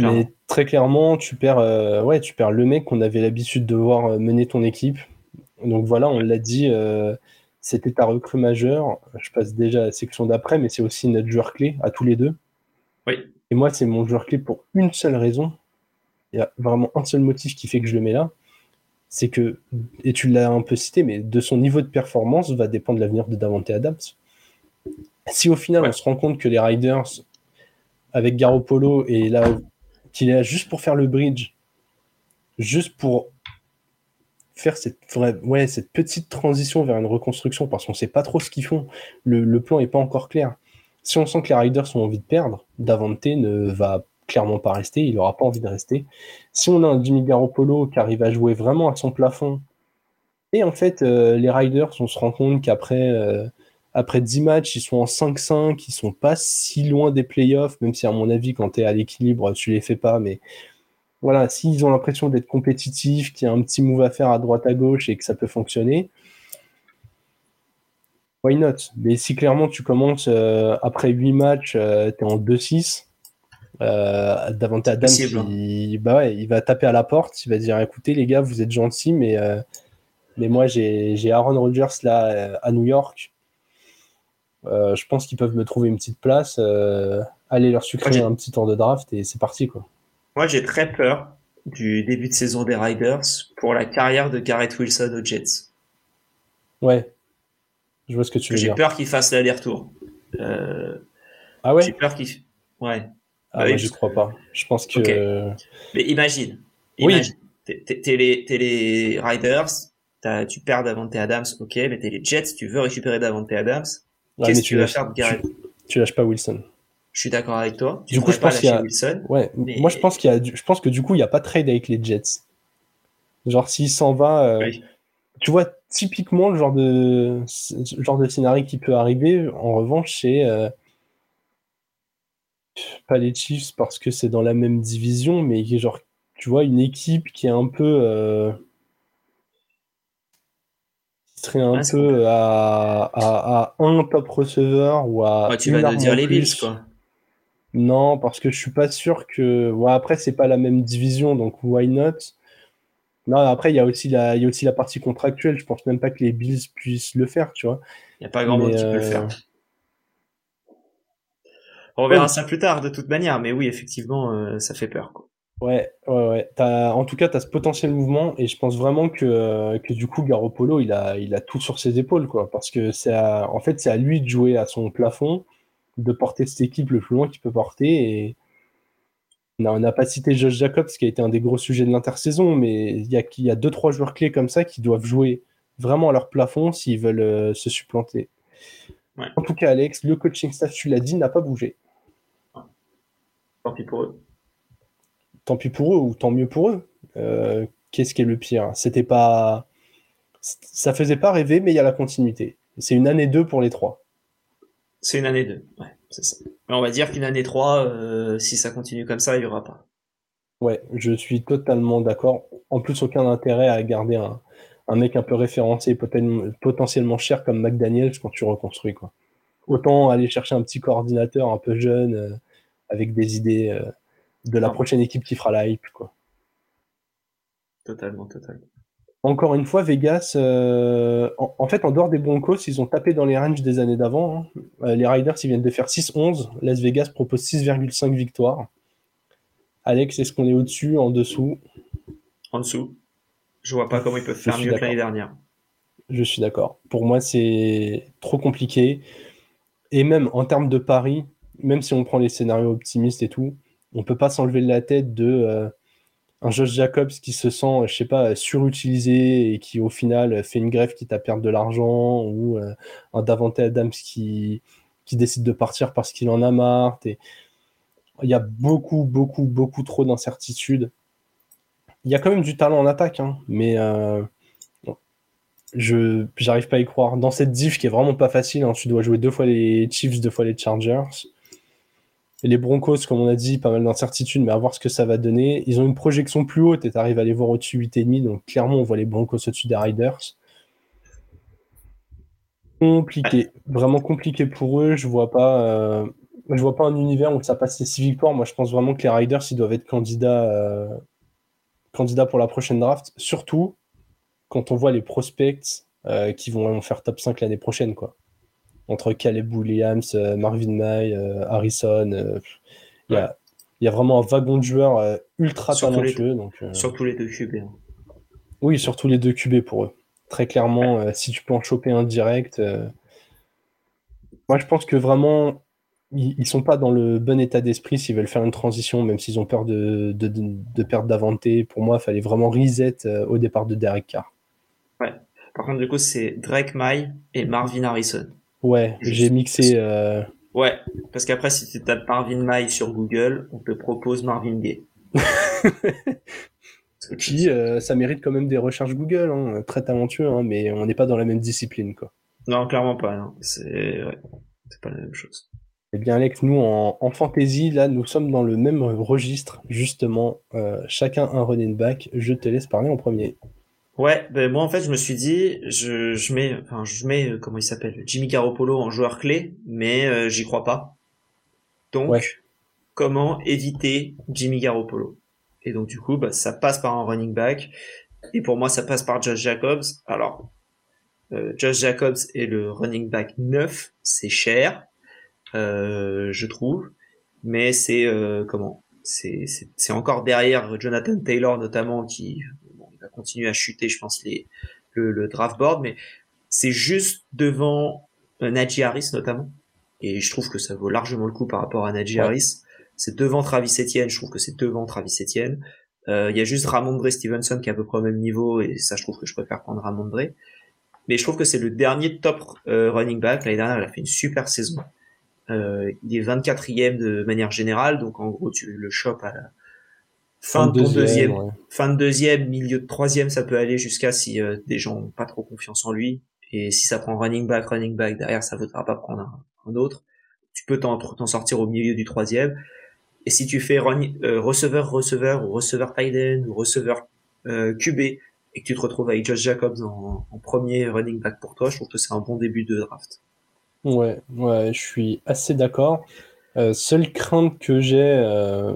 Mais très clairement, tu perds, euh, ouais, tu perds le mec qu'on avait l'habitude de voir euh, mener ton équipe. Donc voilà, on l'a dit, euh, c'était ta recrue majeure. Je passe déjà à la section d'après, mais c'est aussi notre joueur clé à tous les deux. Oui. Et moi, c'est mon joueur clé pour une seule raison. Il y a vraiment un seul motif qui fait que je le mets là. C'est que, et tu l'as un peu cité, mais de son niveau de performance va dépendre l'avenir de Davante Adams. Si au final on se rend compte que les Riders avec Garoppolo et là qu'il est là juste pour faire le bridge, juste pour faire cette, ouais, cette petite transition vers une reconstruction parce qu'on sait pas trop ce qu'ils font. Le, plan est pas encore clair. Si on sent que les Riders ont envie de perdre, Davante ne va clairement pas rester, il aura pas envie de rester. Si on a un Jimmy Garoppolo qui arrive à jouer vraiment à son plafond, et en fait, euh, les Riders, on se rend compte qu'après euh, après 10 matchs, ils sont en 5-5, ils sont pas si loin des playoffs, même si à mon avis, quand tu es à l'équilibre, tu les fais pas. Mais voilà, s'ils ont l'impression d'être compétitifs, qu'il y a un petit move à faire à droite à gauche et que ça peut fonctionner, why not? Mais si clairement tu commences euh, après 8 matchs, euh, tu es en 2-6, euh, davantage Adam, il, bah il va taper à la porte, il va dire écoutez les gars, vous êtes gentils, mais, euh, mais moi j'ai Aaron Rodgers là à New York euh, je pense qu'ils peuvent me trouver une petite place, euh, aller leur sucrer un petit tour de draft et c'est parti quoi. Moi j'ai très peur du début de saison des Riders pour la carrière de Garrett Wilson aux Jets. Ouais, je vois ce que tu veux dire. J'ai peur qu'il fasse l'aller-retour. Euh, ah ouais? J'ai peur qu'il. Ouais. Ah bah, je crois pas. Je pense que. Mais imagine. imagine. Oui. T'es les, les Riders, tu perds Davante Adams, ok, mais t'es les Jets, tu veux récupérer Davante Adams, Qu'est-ce que tu vas faire de Garrett tu, lâches pas Wilson. Je suis d'accord avec toi. Du coup, je pense qu'il y a... Wilson, ouais. Moi, je pense qu'il y a. Je pense que du coup, il n'y a pas de trade avec les Jets. Genre, s'il s'en va, euh, tu vois, typiquement le genre de genre de scénario qui peut arriver. En revanche, c'est euh, pas les Chiefs parce que c'est dans la même division, mais genre, tu vois, une équipe qui est un peu euh, serait un peu à, à, un top receveur ou à. tu vas dire les Bills, quoi. Non, parce que je suis pas sûr que. Ouais, après, c'est pas la même division, donc why not? Non, après, il y, a aussi la, y a aussi la partie contractuelle. Je pense même pas que les Bills puissent le faire, tu vois. Il n'y a pas grand monde qui peut le faire. On verra ça plus tard, de toute manière, mais oui, effectivement, euh, ça fait peur, quoi. Ouais, ouais, ouais. en tout cas, tu as ce potentiel mouvement et je pense vraiment que, que du coup, Garoppolo, il a, il a tout sur ses épaules, quoi. Parce que c'est en fait, c'est à lui de jouer à son plafond, de porter cette équipe le plus loin qu'il peut porter. Et on n'a pas cité Josh Jacobs, qui a été un des gros sujets de l'intersaison, mais il y a, y a deux, trois joueurs clés comme ça qui doivent jouer vraiment à leur plafond s'ils veulent euh, se supplanter. En tout cas, Alex, le coaching staff, tu l'as dit, n'a pas bougé. Tant pis pour eux tant pis pour eux ou tant mieux pour eux. Euh, qu'est-ce qui est le pire? C'était pas. Ça faisait pas rêver, mais il y a la continuité. C'est une année 2 pour les trois. C'est une année 2, ouais, c'est ça. Mais on va dire qu'une année 3, euh, si ça continue comme ça, il y aura pas. Ouais, je suis totalement d'accord. En plus, aucun intérêt à garder un, mec un peu référencé, potentiellement cher comme McDaniels quand tu reconstruis. Quoi. Autant aller chercher un petit coordinateur un peu jeune, euh, avec des idées de la prochaine équipe qui fera la hype. Quoi. Totalement, totalement. Encore une fois, Vegas, euh, en, fait, en dehors des Broncos, ils ont tapé dans les ranges des années d'avant. Hein. Euh, les Riders, ils viennent de faire 6-11. Las Vegas propose 6,5 victoires. Alex, est-ce qu'on est au-dessus, en dessous? En dessous. Je vois pas comment ils peuvent faire mieux que l'année dernière. Je suis d'accord. Pour moi, c'est trop compliqué. Et même en termes de paris, même si on prend les scénarios optimistes et tout, on peut pas s'enlever de la tête de euh, un Josh Jacobs qui se sent, je sais pas, surutilisé et qui au final fait une grève qui t'a perdre de l'argent ou euh, un Davante Adams qui, qui décide de partir parce qu'il en a marre. Et... Il y a beaucoup, beaucoup, beaucoup trop d'incertitudes. Il y a quand même du talent en attaque, hein, mais euh, je j'arrive pas à y croire. Dans cette diff qui est vraiment pas facile, hein, tu dois jouer deux fois les Chiefs, deux fois les Chargers les Broncos, comme on a dit, pas mal d'incertitudes, mais à voir ce que ça va donner. Ils ont une projection plus haute et tu arrives à les voir au-dessus 8,5, donc clairement on voit les Broncos au-dessus des Riders. Compliqué, vraiment compliqué pour eux. Je vois pas, euh, je vois pas un univers où ça passe les 6 victoires. Moi, je pense vraiment que les Riders, ils doivent être candidats, euh, candidats pour la prochaine draft, surtout quand on voit les prospects euh, qui vont faire top 5 l'année prochaine, quoi entre Caleb Williams, euh, Marvin May, euh, Harrison. Euh, il y, a, vraiment un wagon de joueurs ultra talentueux. Donc, surtout les deux QB. Hein. Oui, surtout les deux QB pour eux. Très clairement, si tu peux en choper un direct. Moi, je pense que vraiment, ils, ne sont pas dans le bon état d'esprit s'ils veulent faire une transition, même s'ils ont peur de, de, de, perdre d'avanté. Pour moi, il fallait vraiment reset au départ de Derek Carr. Ouais. Par contre, du coup, c'est Drake May et Marvin Harrison. Ouais, j'ai mixé. Euh... Ouais, parce qu'après, si tu tapes Marvin Mai sur Google, on te propose Marvin Gaye. Qui, euh, ça mérite quand même des recherches Google, hein, très talentueux, hein, mais on n'est pas dans la même discipline, quoi. Non, clairement pas. C'est ouais, c'est pas la même chose. Eh bien, Alex, nous en, en, fantasy, là, nous sommes dans le même registre, justement. Euh, chacun un running back. Je te laisse parler en premier. Ouais, ben moi en fait je me suis dit, je, je mets, enfin je mets, euh, comment il s'appelle, Jimmy Garoppolo en joueur clé, mais euh, j'y crois pas. Donc, comment éviter Jimmy Garoppolo? Et donc du coup, bah, ça passe par un running back, et pour moi ça passe par Josh Jacobs. Alors, euh, Josh Jacobs est le running back 9, c'est cher, euh, je trouve, mais c'est comment? C'est encore derrière Jonathan Taylor notamment qui continuer à chuter, je pense, les, le, draft board, mais c'est juste devant euh, Najee Harris notamment. Et je trouve que ça vaut largement le coup par rapport à Najee Harris. C'est devant Travis Etienne, je trouve que c'est devant Travis Etienne. Euh, il y a juste Ramondre Stevenson qui est à peu près au même niveau, et ça je trouve que je préfère prendre Ramondre. Mais je trouve que c'est le dernier top euh, running back. L'année dernière, il a fait une super saison. Euh, il est 24e de manière générale, donc en gros tu le chopes à la, fin de deuxième, fin de deuxième, milieu de troisième, ça peut aller jusqu'à si euh, des gens n'ont pas trop confiance en lui. Et si ça prend running back, running back derrière, ça voudra pas prendre un, autre. Tu peux t'en sortir au milieu du troisième. Et si tu fais euh, receveur, receveur, ou receveur tight end, ou receveur euh, QB, et que tu te retrouves avec Josh Jacobs en, en, premier running back pour toi, je trouve que c'est un bon début de draft. Ouais, ouais, je suis assez d'accord. Euh, seule crainte que j'ai, euh,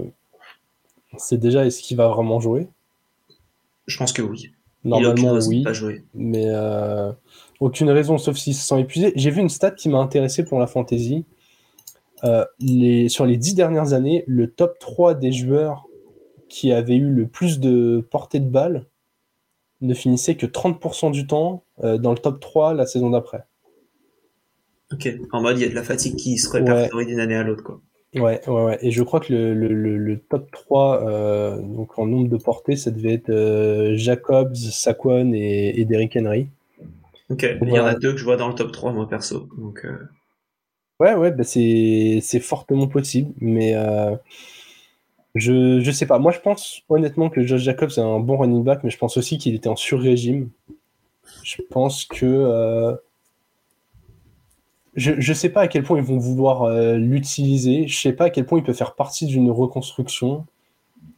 c'est déjà est-ce qu'il va vraiment jouer? Je pense que oui. Normalement, oui. Mais euh, aucune raison, sauf s'il se sent épuisé. J'ai vu une stat qui m'a intéressé pour la fantasy. Euh, les, sur les dix dernières années, le top 3 des joueurs qui avait eu le plus de portée de balle ne finissait que 30% du temps euh, dans le top 3 la saison d'après. Ok, en mode il y a de la fatigue qui se répertorie d'une année à l'autre. quoi. Ouais, ouais, ouais. Et je crois que le, le, le, top 3, euh, donc en nombre de portées, ça devait être euh, Jacobs, Saquon et, et Derrick Henry. Ok, il y en a deux que je vois dans le top 3, moi perso. Donc, euh... Ouais, ouais, bah c'est fortement possible, mais je, je sais pas. Moi, je pense honnêtement que Josh Jacobs est un bon running back, mais je pense aussi qu'il était en sur-régime. Je pense que. Euh, je ne sais pas à quel point ils vont vouloir euh, l'utiliser. Je sais pas à quel point il peut faire partie d'une reconstruction.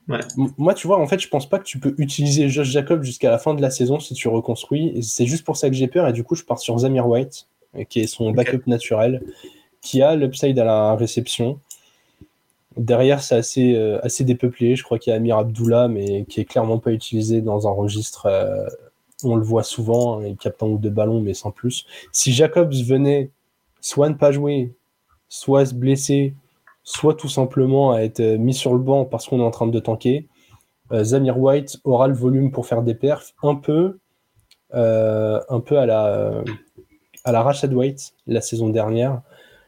Ouais. Moi, tu vois, en fait, je pense pas que tu peux utiliser Josh Jacobs jusqu'à la fin de la saison si tu reconstruis. C'est juste pour ça que j'ai peur. Et du coup, je pars sur Zamir White, qui est son backup naturel, qui a l'upside à la réception. Derrière, c'est assez, euh, assez dépeuplé. Je crois qu'il y a Amir Abdullah, mais qui est clairement pas utilisé dans un registre. Euh, on le voit souvent, hein, il capte un ou deux ballons, mais sans plus. Si Jacobs venait soit ne pas jouer, soit se blesser, soit tout simplement à être mis sur le banc parce qu'on est en train de tanker, euh, Zamir White aura le volume pour faire des perfs un peu, un peu à la, à la Rashad White la saison dernière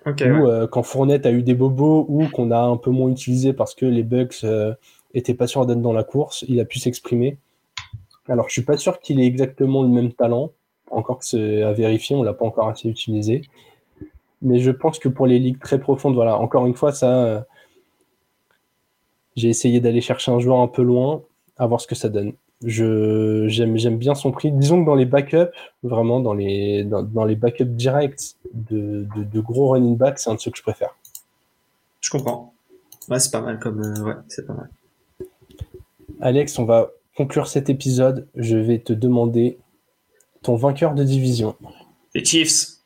ou euh, quand Fournette a eu des bobos ou qu'on a un peu moins utilisé parce que les Bucks euh, étaient pas sûrs d'être dans la course, il a pu s'exprimer. Alors je suis pas sûr qu'il ait exactement le même talent, encore que c'est à vérifier, on l'a pas encore assez utilisé. Mais je pense que pour les ligues très profondes, voilà, encore une fois, ça, euh, j'ai essayé d'aller chercher un joueur un peu loin, à voir ce que ça donne. Je j'aime j'aime bien son prix. Disons que dans les backups, vraiment dans les dans, les backups directs de, de, gros running back, c'est un de ceux que je préfère. Je comprends. Ouais, c'est pas mal comme euh, ouais, c'est pas mal. Alex, on va conclure cet épisode. Je vais te demander ton vainqueur de division. Les Chiefs.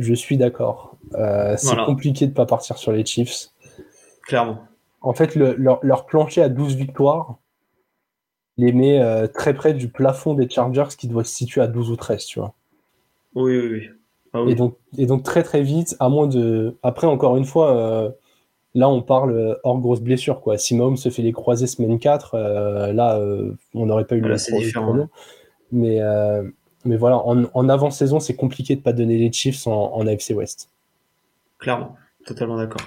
Je suis d'accord. Euh, c'est compliqué de pas partir sur les Chiefs. Clairement. En fait, leur, leur plancher à 12 victoires, les met euh, très près du plafond des Chargers qui doit se situer à 12 ou 13, tu vois. Oui, oui, ah oui. Et, donc, et donc très très vite, à moins de... Après, encore une fois, euh, là on parle hors grosse blessure, quoi. Si Mahomes se fait les croisés semaine 4, là on n'aurait pas eu le différent. Mais, mais voilà, en, avant-saison, c'est compliqué de pas donner les Chiefs en, en AFC West. Clairement, totalement d'accord.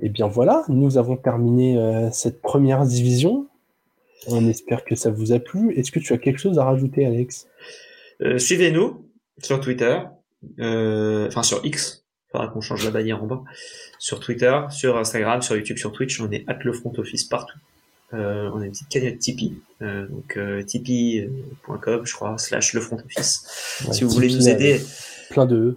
Et eh bien voilà, nous avons terminé cette première division. On espère que ça vous a plu. Est-ce que tu as quelque chose à rajouter, Alex? Euh, Suivez-nous sur Twitter, euh, enfin sur X. Il faudra qu'on change la bannière en bas. Sur Twitter, sur Instagram, sur YouTube, sur Twitch. On est at le front office partout. Euh, on a une petite cagnotte Tipeee, donc tipeee.com, je crois, slash le front office. si vous voulez nous aider. Plein de.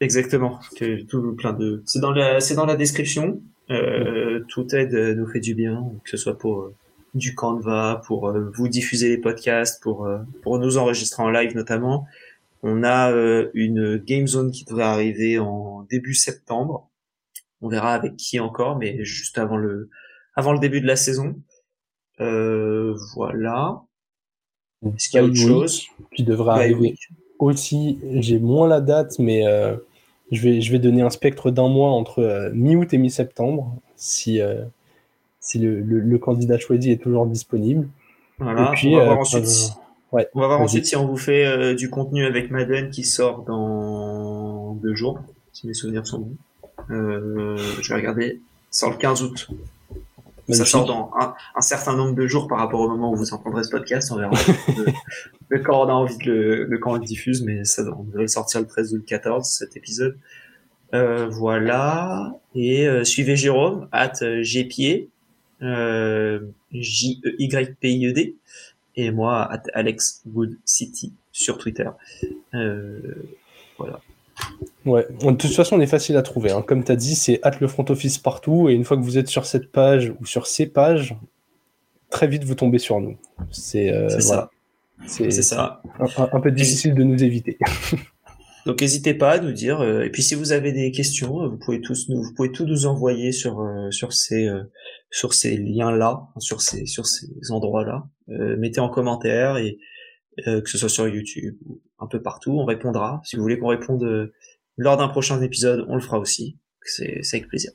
Exactement. Tout, plein de. C'est dans la, c'est dans la description. Euh, Tout aide nous fait du bien, que ce soit pour du Canva pour euh, vous diffuser les podcasts, pour euh, pour nous enregistrer en live notamment. On a euh, une game zone qui devrait arriver en début septembre. On verra avec qui encore, mais juste avant le avant le début de la saison. voilà. Est-ce qu'il y a autre chose? qui devrait arriver aussi J'ai moins la date, mais je vais je vais donner un spectre d'un mois entre mi-août et mi-septembre si si le, candidat choisi est toujours disponible. Voilà. on va voir euh, ensuite. on va voir ensuite si on vous fait euh, du contenu avec Madeleine qui sort dans deux jours, si mes souvenirs sont bons. Euh, je vais regarder. Sort le 15 août. Ça sort dans un, certain nombre de jours par rapport au moment où vous entendrez ce podcast. On verra de, quand on a envie de le, de quand on le diffuse, mais ça on devrait sortir le 13 ou le 14 cet épisode. voilà. Et suivez Jérôme, at Gpied, euh, J-E-Y-P-I-E-D, et moi, Alex Wood City sur Twitter. Euh, voilà. Ouais, de toute façon, on est facile à trouver. Hein. Comme tu as dit, c'est at le front office partout. Et une fois que vous êtes sur cette page ou sur ces pages, très vite vous tombez sur nous. C'est euh, ça. C'est ça. un, peu difficile de nous éviter. Donc n'hésitez pas à nous dire. Euh, et puis si vous avez des questions, euh, vous pouvez tous nous, vous pouvez tout nous envoyer sur euh, sur ces sur ces liens là, sur ces sur ces endroits là. mettez en commentaire et que ce soit sur YouTube ou un peu partout, on répondra. Si vous voulez qu'on réponde lors d'un prochain épisode, on le fera aussi. C'est avec plaisir.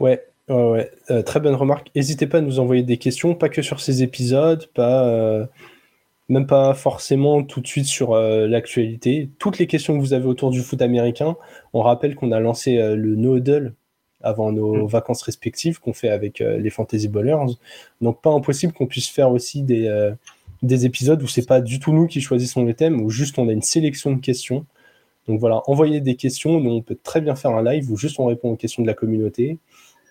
Ouais. Ouais, euh, très bonne remarque. N'hésitez pas à nous envoyer des questions, pas que sur ces épisodes, pas, euh, même pas forcément tout de suite sur euh, l'actualité. Toutes les questions que vous avez autour du foot américain, on rappelle qu'on a lancé le Noodle avant nos mm. vacances respectives qu'on fait avec les Fantasy Ballers. Donc pas impossible qu'on puisse faire aussi des, des épisodes où c'est pas du tout nous qui choisissons les thèmes, où juste on a une sélection de questions. Donc voilà, envoyez des questions, nous on peut très bien faire un live où juste on répond aux questions de la communauté.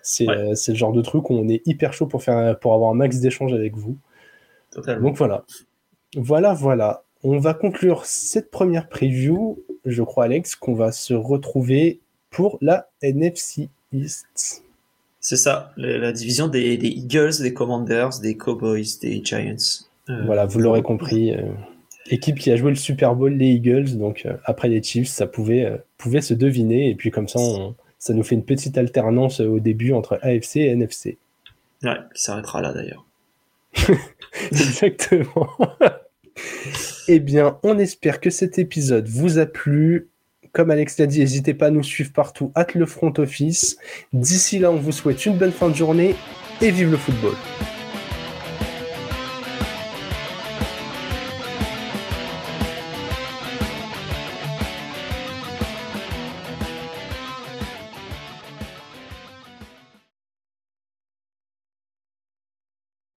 C'est le genre de truc où on est hyper chaud pour, faire, pour avoir un max d'échanges avec vous. Donc voilà. Voilà, voilà. On va conclure cette première preview. Je crois, Alex, qu'on va se retrouver pour la NFC East. C'est ça, la, division des, Eagles, des Commanders, des Cowboys, des Giants. Euh, voilà, vous l'aurez compris. Euh, équipe qui a joué le Super Bowl, les Eagles. Donc euh, après les Chiefs, ça pouvait, pouvait se deviner. Et puis comme ça, on, ça nous fait une petite alternance au début entre AFC et NFC. Ouais, qui s'arrêtera là d'ailleurs. Exactement. eh bien, on espère que cet épisode vous a plu. Comme Alex l'a dit, n'hésitez pas à nous suivre partout, hâte le front office. D'ici là, on vous souhaite une bonne fin de journée et vive le football.